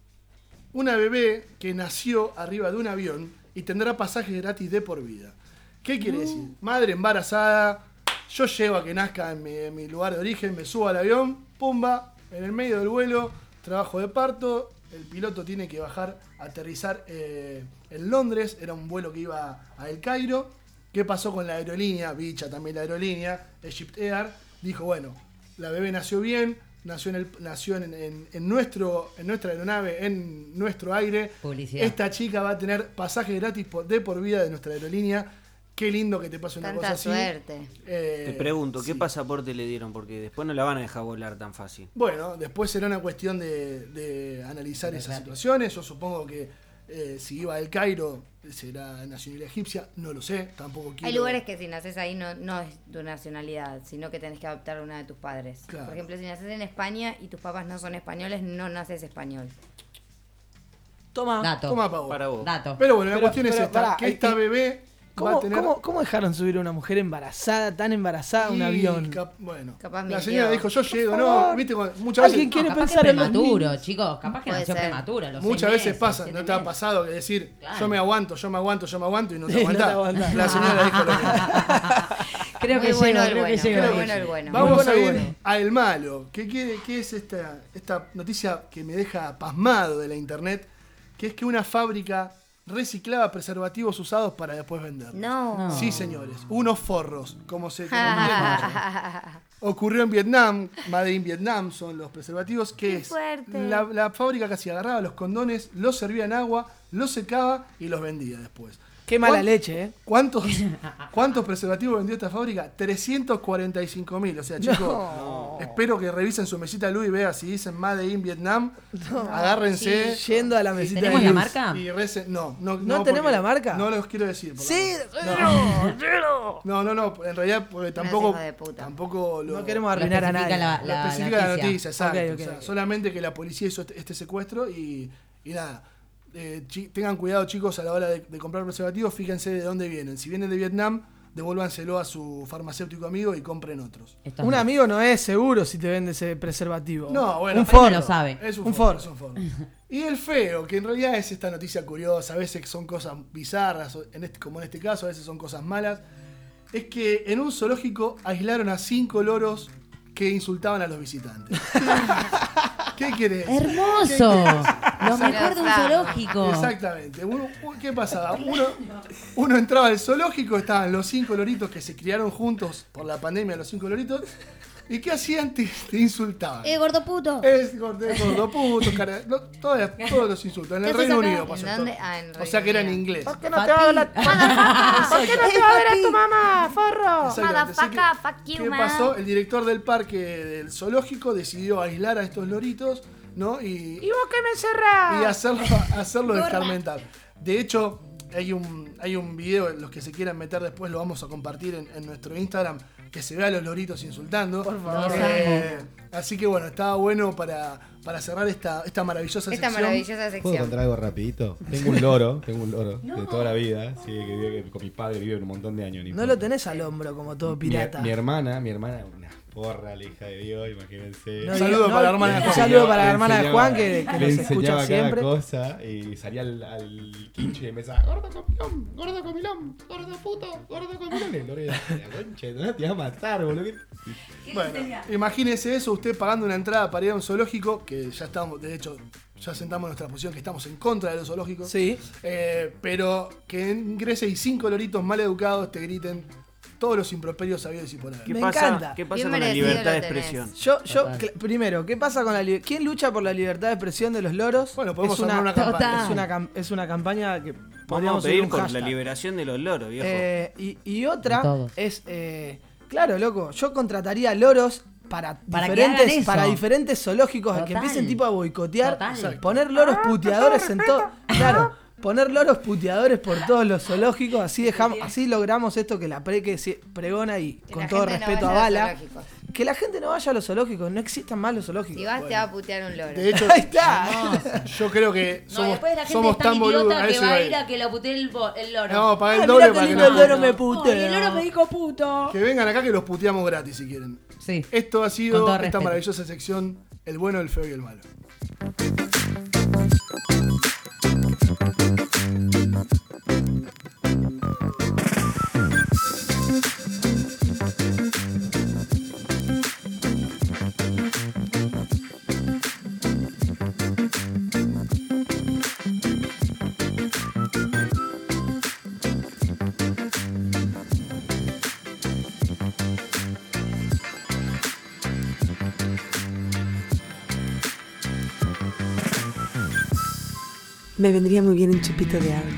una bebé que nació arriba de un avión y tendrá pasajes gratis de por vida. ¿Qué quiere decir? Madre embarazada, yo llevo a que nazca en mi, en mi lugar de origen, me subo al avión, pumba, en el medio del vuelo, trabajo de parto, el piloto tiene que bajar, aterrizar eh, en Londres, era un vuelo que iba a El Cairo. ¿Qué pasó con la aerolínea? Bicha también la aerolínea, Egypt Air, dijo, bueno, la bebé nació bien, nació en, el, nació en, en- en nuestro, en nuestra aeronave, en nuestro aire. Publicidad. Esta chica va a tener pasajes gratis por- de por vida de nuestra aerolínea. Qué lindo que te pase una Tanta cosa así. suerte. Eh, Te pregunto, ¿qué sí. pasaporte le dieron? Porque después no la van a dejar volar tan fácil. Bueno, después será una cuestión de, de analizar esas situaciones. Yo supongo que eh, si iba al Cairo será nacionalidad egipcia, no lo sé, tampoco quiero. Hay lugares que si naces ahí no, no es tu nacionalidad, sino que tenés que adoptar una de tus padres. Claro. Por ejemplo, si naces en España y tus papás no son españoles, no naces español. Toma. Dato. Toma pa' vos. Para vos. Dato. Pero bueno, la Pero- cuestión es esta, pará, que esta bebé va a ¿Cómo, tener... cómo- cómo dejaron subir a una mujer embarazada, tan embarazada, a un avión? cap- bueno, Capaz la señora dijo, yo llego, no, viste, cuando- muchas veces... Alguien quiere capaz pensar que prematuro, chicos. Capaz que nació ser. prematuro. los Muchas veces meses, pasa, ¿no te ha pasado que decir, Claro. yo me aguanto, yo me aguanto, yo me aguanto y no te no aguantás? aguantás. La señora dijo lo mismo. Creo que bueno el creo que bueno, muy bueno el bueno. Vamos a ir bueno. a El Malo. ¿Qué, qué, qué es esta, esta noticia que me deja pasmado de la internet? Que es que una fábrica reciclaba preservativos usados para después vender. No. Sí, señores. Unos forros, como se. Ocurrió en Vietnam, Made in Vietnam son los preservativos, que Qué es fuerte. la, la fábrica casi agarraba los condones, los servía en agua, los secaba y los vendía después. Qué mala ¿Cuán- leche, ¿eh? ¿Cuántos, ¿Cuántos preservativos vendió esta fábrica? 345 mil. O sea, chicos, No. espero que revisen su mesita Louis y vean si dicen Made in Vietnam. Agárrense. Sí, yendo a la mesita ¿Tenemos de la marca? Y recen- no, no, ¿No no, tenemos la marca? No los quiero decir. por Sí, cero, No, no, no, en realidad porque tampoco, tampoco lo, No queremos arruinar a nadie. la- la noticia, exacto. O sea. Solamente que la policía hizo este, este secuestro y, y nada. Eh, tengan cuidado chicos a la hora de, de comprar preservativos, fíjense de dónde vienen. Si vienen de Vietnam, devuélvanselo a su farmacéutico amigo y compren otros. Un amigo no es seguro si te vende ese preservativo. No, bueno, un forro. lo sabe. Es un, Un forro, forro. Y el feo, que en realidad es esta noticia curiosa, a veces son cosas bizarras, en este- como en este caso, a veces son cosas malas, es que en un zoológico aislaron a cinco loros que insultaban a los visitantes. ¿Qué querés? ¡Hermoso! Lo Se mejor de un zoológico. Exactamente. Uno- ¿Qué pasaba? Uno, uno entraba al zoológico, estaban los cinco loritos que se criaron juntos por la pandemia, los cinco loritos. ¿Y qué hacían? Te, te insultaban. Gordo puto. Es gordo, es gordo puto, cara. no, todas- todos los insultos. En el ¿Qué haces Reino? Unido ¿En pasó dónde? todo. Ah, en O sea que era en inglés. ¿Por qué no te va a ver la- ¿Por qué no te va a ver a tu mamá, forro? Motherfucker, fuck you, ¿Qué pasó? El director del parque del zoológico decidió aislar a estos loritos, ¿no? Y, ¿Y vos qué me encerrás? y hacerlo, hacerlo escarmentar. De hecho, hay un, hay un video, los que se quieran meter después lo vamos a compartir en, en nuestro Instagram, que se ve a los loritos insultando. Por favor. Eh, así que bueno, estaba bueno para, para cerrar esta, esta maravillosa Esta sección. maravillosa ¿Puedo sección. contar algo rapidito? Tengo un loro, tengo un loro de toda la vida, sí, que vive con mi padre, vive un montón de años. ni No importa. lo tenés al hombro como todo Mi- pirata. Mi, hermana, mi hermana, una porra, la hija de Dios, imagínense. No, Un saludo no, para la hermana de Un Juan. saludo para la hermana de Juan que, que le nos escucha cada siempre. cosa y salía al, al quinche y me decía, gordo comilón, gordo comilón, gordo puto, gordo comilón. Y el era, la concha, de te va a matar, boludo. Bueno, imagínese eso, usted pagando una entrada para ir a un zoológico, que ya estamos, de hecho, ya sentamos nuestra posición que estamos en contra de los zoológicos. Sí. Eh, pero que ingrese y cinco loritos mal educados te griten todos los improperios sabidos y por haber. ¿Qué Me pasa, encanta. ¿qué pasa Bien con la merecido libertad de lo expresión? Yo, yo, Total. cl- primero, ¿qué pasa con la li- ¿Quién lucha por la libertad de expresión de los loros? Bueno, podemos es armar una Total. campaña. Es una, cam- es una campaña que Vamos podríamos a subir pedir un por la hashtag. liberación de los loros, viejo. Eh, y, y otra todos. es, eh, claro, loco, yo contrataría loros para, Para que diferentes, eso. para diferentes zoológicos que Total. empiecen tipo a boicotear, Total. Poner loros puteadores en todo, claro, poner loros puteadores por todos los zoológicos, así dejamos, así logramos esto que la pre que se pregona y Que con todo no respeto a Bala, que la gente no vaya a los zoológicos, no existan más los zoológicos. Si vas, te va a putear un loro. De hecho, Ahí está. yo creo que No, somos, después la gente somos tan boludos. que va a ir a que lo putee el, el loro. No, paga el Ay, doble para que no- el loro me el loro me dijo puto. Que vengan acá que los puteamos gratis si quieren. Sí. Esto ha sido esta respeto. maravillosa sección, el bueno, el feo y el malo. Me vendría muy bien un chupito de agua.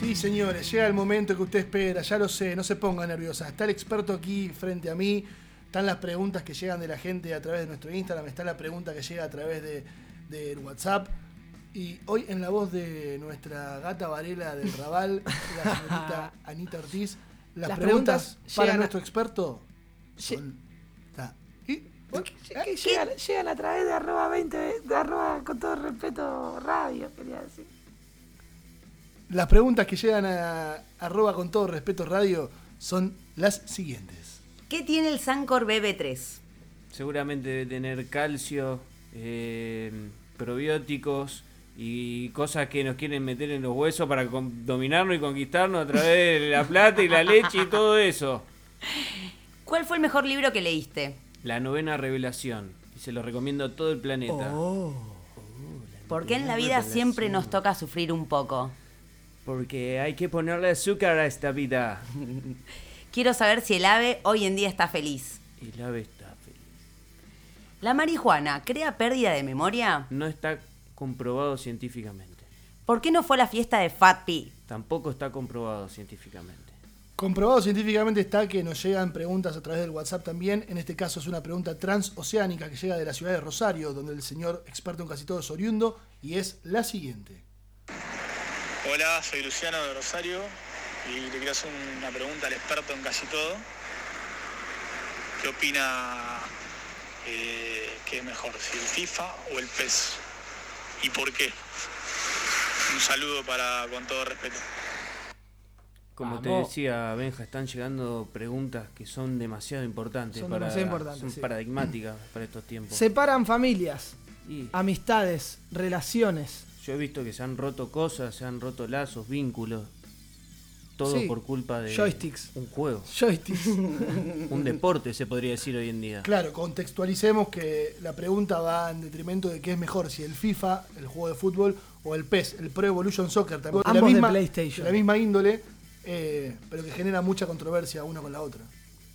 Sí, señores, llega el momento que usted espera, ya lo sé, no se ponga nerviosa. Está el experto aquí frente a mí, están las preguntas que llegan de la gente a través de nuestro Instagram, está la pregunta que llega a través de, del WhatsApp. Y hoy en la voz de nuestra gata Varela del Raval, la señorita Anita Ortiz, las, Las preguntas, preguntas para nuestro experto son... ta- y- Que llegan, llegan a través de arroba 20, de arroba con todo respeto radio, quería decir. Las preguntas que llegan a arroba con todo respeto radio son las siguientes. ¿Qué tiene el Sancor BB3? Seguramente debe tener calcio, eh, probióticos y cosas que nos quieren meter en los huesos para dominarnos y conquistarnos a través de la plata y la leche y todo eso. ¿Cuál fue el mejor libro que leíste? La novena revelación. Y se lo recomiendo a todo el planeta. ¿Por qué en la vida siempre nos toca sufrir un poco? Porque hay que ponerle azúcar a esta vida. Quiero saber si el ave hoy en día está feliz. El ave está feliz. ¿La marihuana crea pérdida de memoria? No está comprobado científicamente. ¿Por qué no fue a la fiesta de Fat P? Tampoco está comprobado científicamente. Comprobado científicamente está que nos llegan preguntas a través del WhatsApp también. En este caso es una pregunta transoceánica que llega de la ciudad de Rosario, donde el señor experto en casi todo es oriundo, y es la siguiente. Hola, soy Luciano de Rosario y le quiero hacer una pregunta al experto en casi todo. ¿Qué opina eh, que es mejor, si el FIFA o el PES? ¿Y por qué? Un saludo para con todo respeto. Como te decía, Benja, están llegando preguntas que son demasiado importantes. Son para, demasiado importantes, Son sí. paradigmáticas para estos tiempos. Separan familias, Y amistades, relaciones. yo he visto que se han roto cosas, se han roto lazos, vínculos. Todo Sí, por culpa de joysticks. un juego. Joysticks. un deporte, se podría decir hoy en día. Claro, contextualicemos que la pregunta va en detrimento de qué es mejor, si el FIFA, el juego de fútbol, o el PES, el Pro Evolution Soccer, también Ambos la de misma, PlayStation. de la misma índole, eh, pero que genera mucha controversia una con la otra.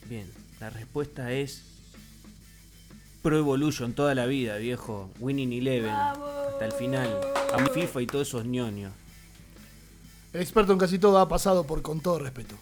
Bien, la respuesta es Pro Evolution toda la vida, viejo. Winning Eleven. Hasta el final. A mi FIFA y todos esos ñoños. El experto en casi todo ha pasado por con todo respeto.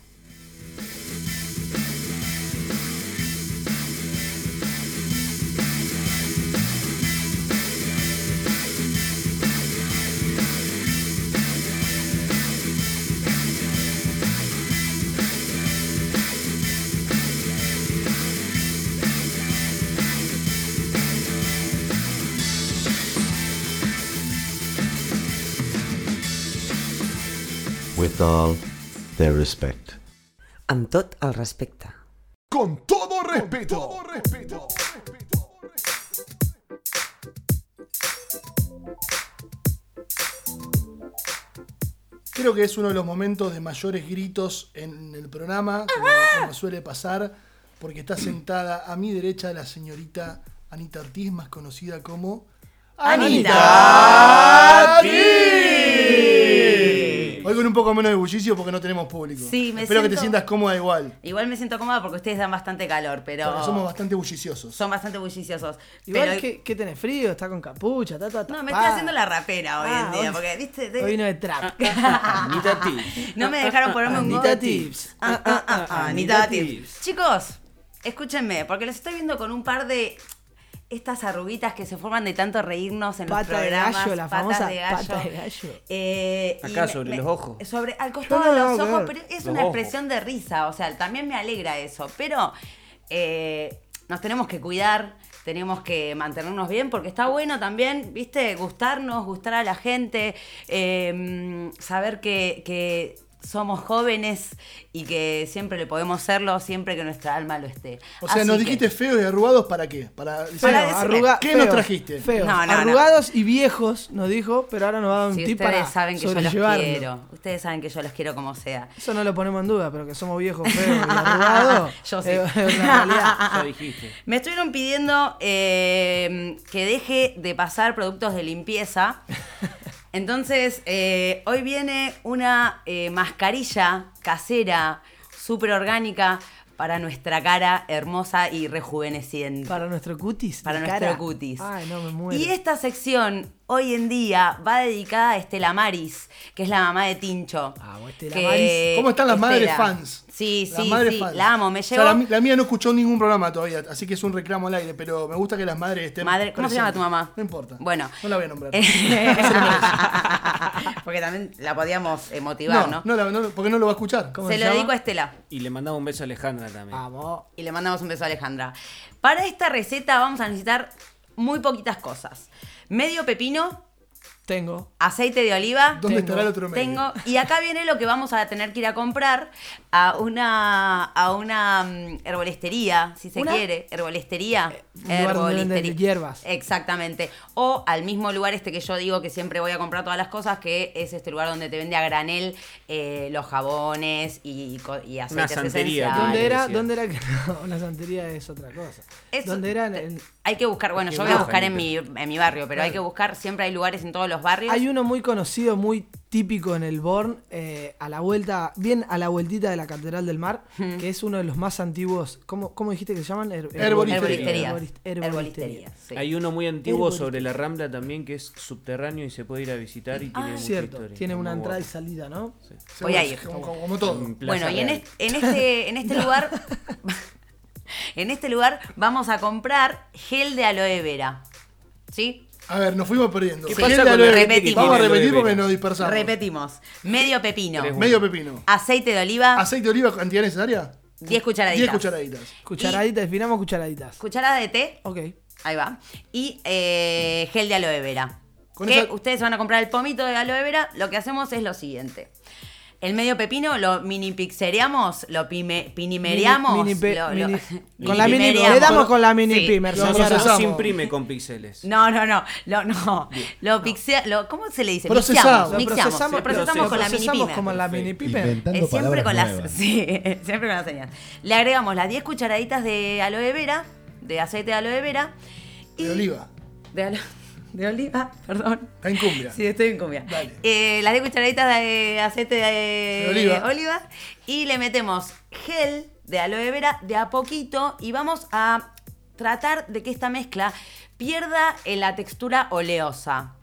With all their respect. Amb tot el respecte. Con todo respeto. Creo que es uno de los momentos de mayores gritos en el programa, como, como suele pasar, porque está sentada a mi derecha la señorita Anita Ortiz, más conocida como ¡Anita Hoy con un poco menos de bullicio porque no tenemos público. Sí, me Espero que te sientas cómoda igual. Igual me siento cómoda porque ustedes dan bastante calor, pero. Porque somos bastante bulliciosos. Son bastante bulliciosos. Igual pero que, que tenés frío, está con capucha, está, está No, me estoy haciendo la rapera hoy Ah, en día, hoy- porque, viste, de- Hoy vino de trap. Anita Tips. no me dejaron ponerme un Anita gorro. Tips. Ah, ah, ah, ah, Anita Tips. Chicos, escúchenme, porque los estoy viendo con un par de estas arruguitas que se forman de tanto reírnos en los Pata de programas. gallo, la patas famosa de gallo. pata de gallo. Eh, Acá sobre me- los ojos. Sobre, al costado no de lo los ojos, pero es Los una ojos. expresión de risa, o sea, también me alegra eso, pero eh, nos tenemos que cuidar, tenemos que mantenernos bien, porque está bueno también, viste, gustarnos, gustar a la gente, eh, saber que, que somos jóvenes y que siempre le podemos serlo siempre que nuestra alma lo esté. O sea, Así nos que- dijiste feos y arrugados para qué? Para, decir, Para Feo, decirme, arruga- ¿Qué feos, nos trajiste? Feos, No, no, no. arrugados y viejos, nos dijo, pero ahora nos va a dar un Si tip ustedes para saben que yo los quiero, ustedes saben que yo los quiero como sea. Eso no lo ponemos en duda, pero que somos viejos, feos y arrugados. Yo sí. Ya dijiste. Me estuvieron pidiendo eh, que deje de pasar productos de limpieza. Entonces, eh, hoy viene una eh, mascarilla casera, súper orgánica, para nuestra cara hermosa y rejuveneciente. Para nuestro cutis. Para nuestro cara. cutis. Ay, no me muero. Y esta sección hoy en día va dedicada a Estela Maris, que es la mamá de Tincho. Ah, Estela Que- Maris. ¿Cómo están las madres fans? Sí, Las sí, madres sí, fans. la amo. Me O sea, llevo... la, mía no escuchó ningún programa todavía, así que es un reclamo al aire, pero me gusta que las madres estén. Madre, ¿Cómo se llama tu mamá? No importa. Bueno. No la voy a nombrar. Porque también la podíamos eh, motivar, ¿no? no, la- no, porque no lo va a escuchar. ¿Cómo Se se lo llama? dedico a Estela. Y le mandamos un beso a Alejandra también. Vamos. Y le mandamos un beso a Alejandra. Para esta receta vamos a necesitar muy poquitas cosas. Medio pepino, Tengo. aceite de oliva. ¿Dónde estará el otro medio? Tengo. Y acá viene lo que vamos a tener que ir a comprar a una, a una mm, herbolistería, si se ¿Una? quiere. Herbolistería. donde venden hierbas. Exactamente. O al mismo lugar este que yo digo que siempre voy a comprar todas las cosas, que es este lugar donde te vende a granel eh, los jabones y, y aceites santería, esenciales. ¿Dónde era? ¿Dónde era que no? La santería es otra cosa. Eso- ¿Dónde era? En- Hay que buscar, bueno, yo voy a buscar en mi, en mi barrio, pero hay que buscar, siempre hay lugares en todos los barrios. Hay uno muy conocido, muy típico en el Born, eh, a la vuelta, bien a la vueltita de la Catedral del Mar, Ujú. que es uno de los más antiguos. ¿Cómo, cómo dijiste que se llaman? Her- Herboristerías. herborist- Herboristerías, sí. Hay uno muy antiguo Herboristería. sobre la Rambla también que es subterráneo y se puede ir a visitar y tiene Ah, mucha cierto. historia. Tiene una entrada y salida, ¿no? Voy a ir. Como, como todo. Bueno, y en, Real. est- en este, en este lugar, en este lugar vamos a comprar gel de aloe vera. ¿Sí? A ver, nos fuimos perdiendo. ¿Qué pasa con Repetimos. Vamos a repetir porque nos dispersamos. Repetimos. Medio pepino. Medio pepino. Aceite de oliva. ¿Aceite de oliva, cantidad necesaria? 10 cucharaditas. 10 cucharaditas. Cucharaditas, definamos cucharaditas. Cucharada de té. Ok. Ahí va. Y eh, gel de aloe vera. Con que esa- ustedes van a comprar el pomito de aloe vera. Lo que hacemos es lo siguiente. El medio pepino lo mini pixereamos, lo pime, pinimereamos. Mini- mini pe- lo- lo- mini- mini con la mini- le damos con la mini Sí. pimer, No, no se imprime con píxeles. No, no, no, lo, no. Lo pixea, lo, ¿cómo se le dice? Procesamos. Mixeamos, Lo mixeamos. procesamos, Lo procesamos con la mini procesamos pimer. como la mini pimer. Eh, siempre con las sí, siempre con las señas. Le agregamos las 10 cucharaditas de aloe vera, de aceite de aloe vera. De oliva. De, alo- de oliva, perdón. Está en cumbia. Sí, estoy en cumbia. Eh, las 10 cucharaditas de aceite de, De oliva. oliva. Y le metemos gel de aloe vera de a poquito y vamos a tratar de que esta mezcla pierda la textura oleosa.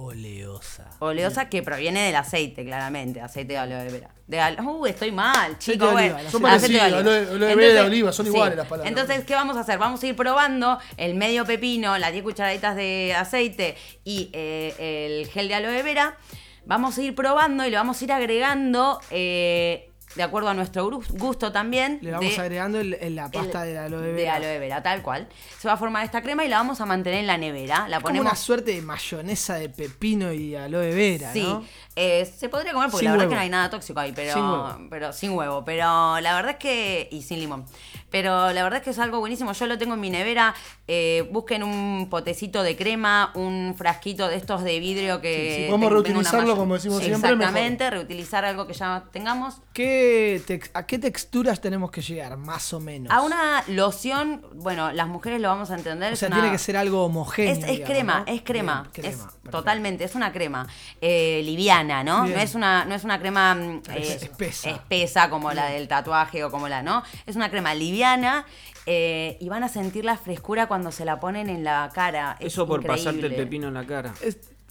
Oleosa. Oleosa que proviene del aceite, claramente, aceite de aloe vera. De al- uh, estoy mal, chicos. de bueno. oliva, Son parecidos, aloe- aloe vera oliva, son iguales las palabras. Entonces, ¿qué vamos a hacer? Vamos a ir probando el medio pepino, las 10 cucharaditas de aceite y eh, el gel de aloe vera. Vamos a ir probando y le vamos a ir agregando, eh, de acuerdo a nuestro gusto también. Le vamos de- agregando el- el- la pasta de aloe vera. de aloe vera, tal cual. Se va a formar esta crema y la vamos a mantener en la nevera. La Es como ponemos una suerte de mayonesa de pepino y aloe vera, Sí, ¿no? Eh, se podría comer porque Sin la verdad huevo. es que no hay nada tóxico ahí, pero Sin huevo. pero sin huevo, pero la verdad es que y sin limón. Pero la verdad es que es algo buenísimo. Yo lo tengo en mi nevera. eh, busquen un potecito de crema, un frasquito de estos de vidrio que Sí, podemos reutilizarlo, como decimos siempre, mejor. Exactamente, reutilizar algo que ya tengamos. ¿Qué ¿A qué texturas tenemos que llegar, más o menos? A una loción, bueno, las mujeres lo vamos a entender. o sea, una- tiene que ser algo homogéneo. Es, es digamos, crema, ¿no? es crema. Bien, crema, es perfecto. totalmente, es una crema eh, liviana, ¿no? Bien. No es una, no es una crema mm, eh, espesa. espesa como la del tatuaje o como la, ¿no? Es una crema liviana eh, y van a sentir la frescura cuando se la ponen en la cara. Es Eso por pasarte el increíble. pepino en la cara.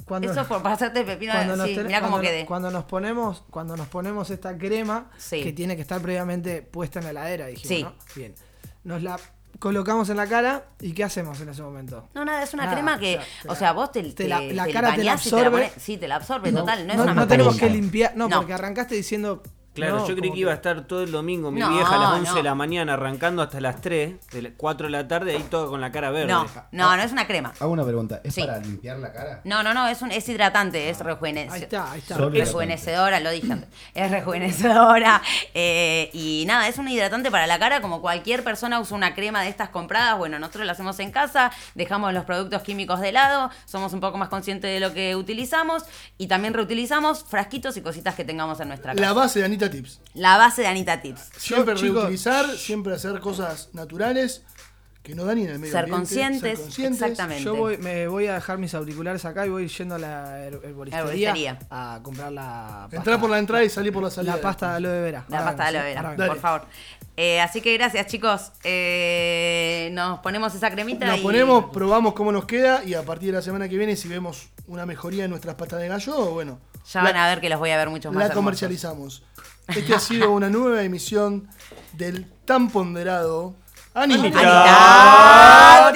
Cuando- Eso por pasarte el pepino, sí, ten- mirá cómo cuando, quedé. cuando nos ponemos cuando nos ponemos esta crema Sí. que tiene que estar previamente puesta en la heladera dijimos Sí. ¿no? bien nos la colocamos en la cara y qué hacemos en ese momento No, nada, es una Nada, crema que, o sea, o vos te, te la- te- la te cara te la bañás y te la absorbe. pones- sí, te la absorbe, no, total, no, no- es una no tenemos que limpiar No. porque arrancaste diciendo Claro, no, yo creí que iba a estar todo el domingo mi No, vieja a las 11 de la mañana arrancando hasta las 3, de las 4 de la tarde, ahí todo con la cara verde. No, no, no es una crema. Hago una pregunta. ¿Es Sí. para limpiar la cara? No, no, no, es, un, es hidratante, es rejuvenecedora. ahí está ahí está hidratante. rejuvenecedora, lo dije antes. Es rejuvenecedora. eh, y nada, es un hidratante para la cara, como cualquier persona usa una crema de estas compradas. Bueno, nosotros la hacemos en casa, dejamos los productos químicos de lado, somos un poco más conscientes de lo que utilizamos y también reutilizamos frasquitos y cositas que tengamos en nuestra casa. La base de Anita Tips. La base de Anita Tips. Siempre chicos- reutilizar, siempre hacer cosas naturales que no dañen el medio Ser ambiente. conscientes, ser conscientes. exactamente. yo voy, me voy a dejar mis auriculares acá y voy yendo a la her- herboristería, Herboristería. a comprar la pasta, Entrar por la entrada y salir por la salida. la pasta de aloe vera La pasta de aloe vera, por favor. Eh, así que gracias, chicos. Eh, nos ponemos esa cremita Nos y. ponemos, probamos cómo nos queda y a partir de la semana que viene, si vemos una mejoría en nuestras pastas de gallo, bueno, Ya van a ver que los voy a ver mucho más. la hermosos. comercializamos. Este ha sido una nueva emisión del tan ponderado Anita.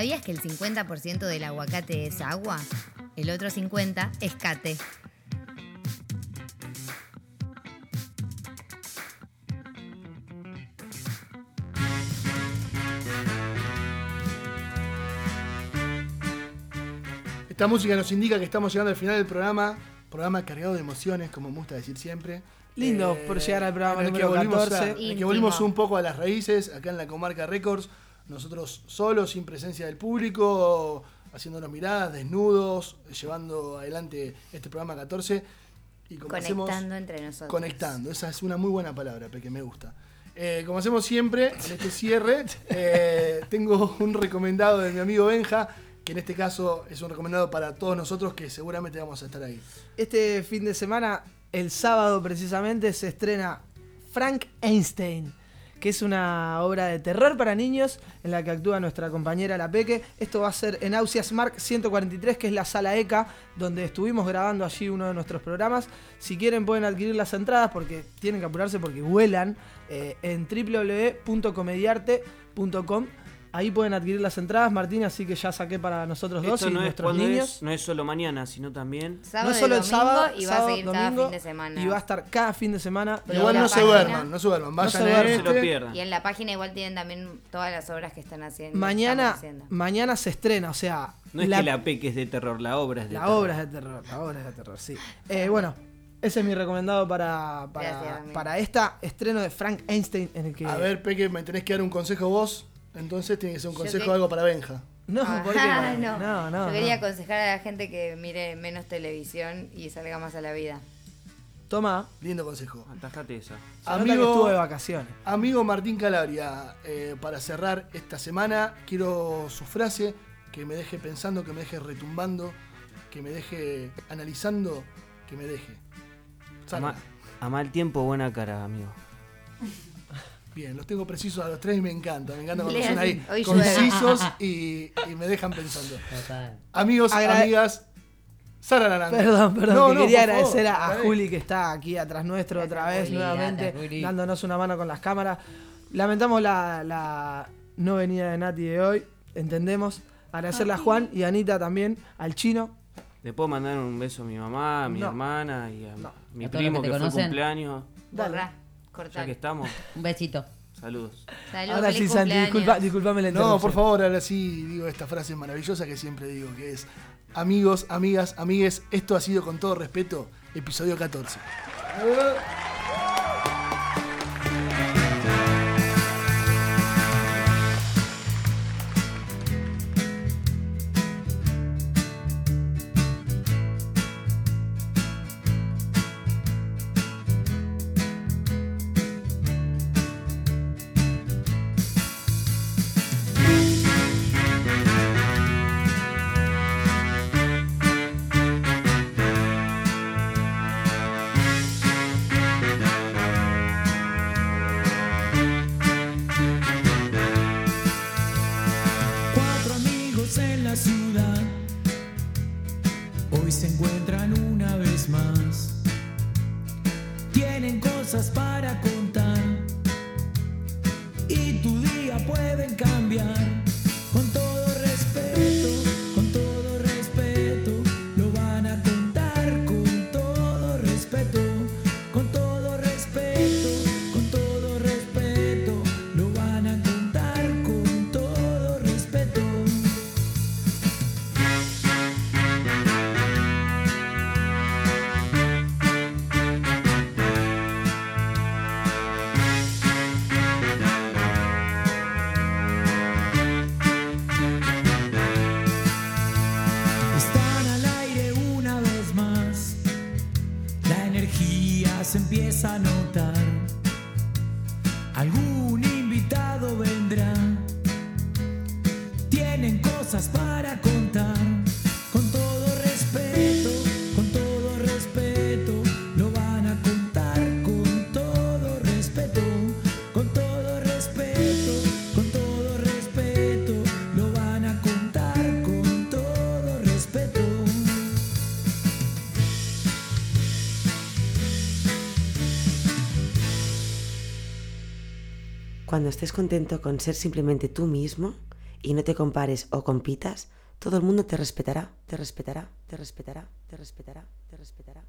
¿Sabías que el 50% del aguacate es agua? El otro 50% es cate. Esta música nos indica que estamos llegando al final del programa. Programa cargado de emociones, como me gusta decir siempre. Lindo por llegar al programa en el que número volvimos a- 14. en el que volvimos un poco a las raíces, acá en la comarca Records. Nosotros solos, sin presencia del público, haciéndonos miradas, desnudos, llevando adelante este programa 14. Y como hacemos- Conectando entre nosotros. Conectando, esa es una muy buena palabra, que me gusta. Eh, como hacemos siempre, en este cierre, eh, tengo un recomendado de mi amigo Benja, que en este caso es un recomendado para todos nosotros que seguramente vamos a estar ahí. Este fin de semana, el sábado precisamente, se estrena Frank Einstein, que es una obra de terror para niños en la que actúa nuestra compañera La Peque. Esto va a ser en Ausias Mark 143, que es la sala ECA, donde estuvimos grabando allí uno de nuestros programas. Si quieren pueden adquirir las entradas porque tienen que apurarse porque vuelan eh, en www.comediarte.com. Ahí pueden adquirir las entradas, Martín, así que ya saqué para nosotros dos y no es, nuestros cuando niños. es, no es solo mañana, sino también. Sábado no solo y el sábado, y va a seguir cada domingo, fin de semana. Y va a estar cada fin de semana. Pero igual no se duerman, no se duerman, vayan se a duerman. este. Y en la página igual tienen también todas las obras que están haciendo. Mañana, haciendo. mañana se estrena, o sea, No es la, que la peque es de terror, la obra es de la terror. obra es de terror, la obra es de terror, sí. Eh, bueno, ese es mi recomendado para, para esta estreno de Frank Einstein en el que... A ver, Peque, me tenés que dar un consejo vos, entonces tiene que ser un Yo consejo que- algo para Benja. No, Ah, ¿por qué no. No, no, Yo quería no. aconsejar a la gente que mire menos televisión y salga más a la vida. Toma. Lindo consejo. Atajate esa. Se estuvo de vacaciones. Amigo Martín Calabria, eh, para cerrar esta semana, quiero su frase que me deje pensando, que me deje retumbando, que me deje analizando, que me deje. A, ma- a mal tiempo, buena cara, amigo. Bien, los tengo precisos a los tres y me encanta. Me encanta cuando son ahí hoy concisos y, y me dejan pensando. Total. Amigos, Agra- amigas, Sara Naranja. Perdón, perdón, No, que no, quería favor, agradecer a, a dale. Juli que está aquí atrás nuestro otra vez Juli, nuevamente, Juli. dándonos una mano con las cámaras. Lamentamos la, la no venida de Nati de hoy, entendemos. Agradecerle a Juan y a Anita también, al chino. Le puedo mandar un beso a mi mamá, a mi No. hermana y a mi primo que que, fue conocen. cumpleaños. Ya que estamos, Un besito. saludos. Salud, Ahora sí, Santi, disculpa, disculpame la No, por favor, ahora sí digo esta frase maravillosa que siempre digo, que es amigos, amigas, amigues, esto ha sido con todo respeto, episodio 14. Cuando estés contento con ser simplemente tú mismo, y no te compares o compitas, todo el mundo te respetará, te respetará, te respetará, te respetará, te respetará.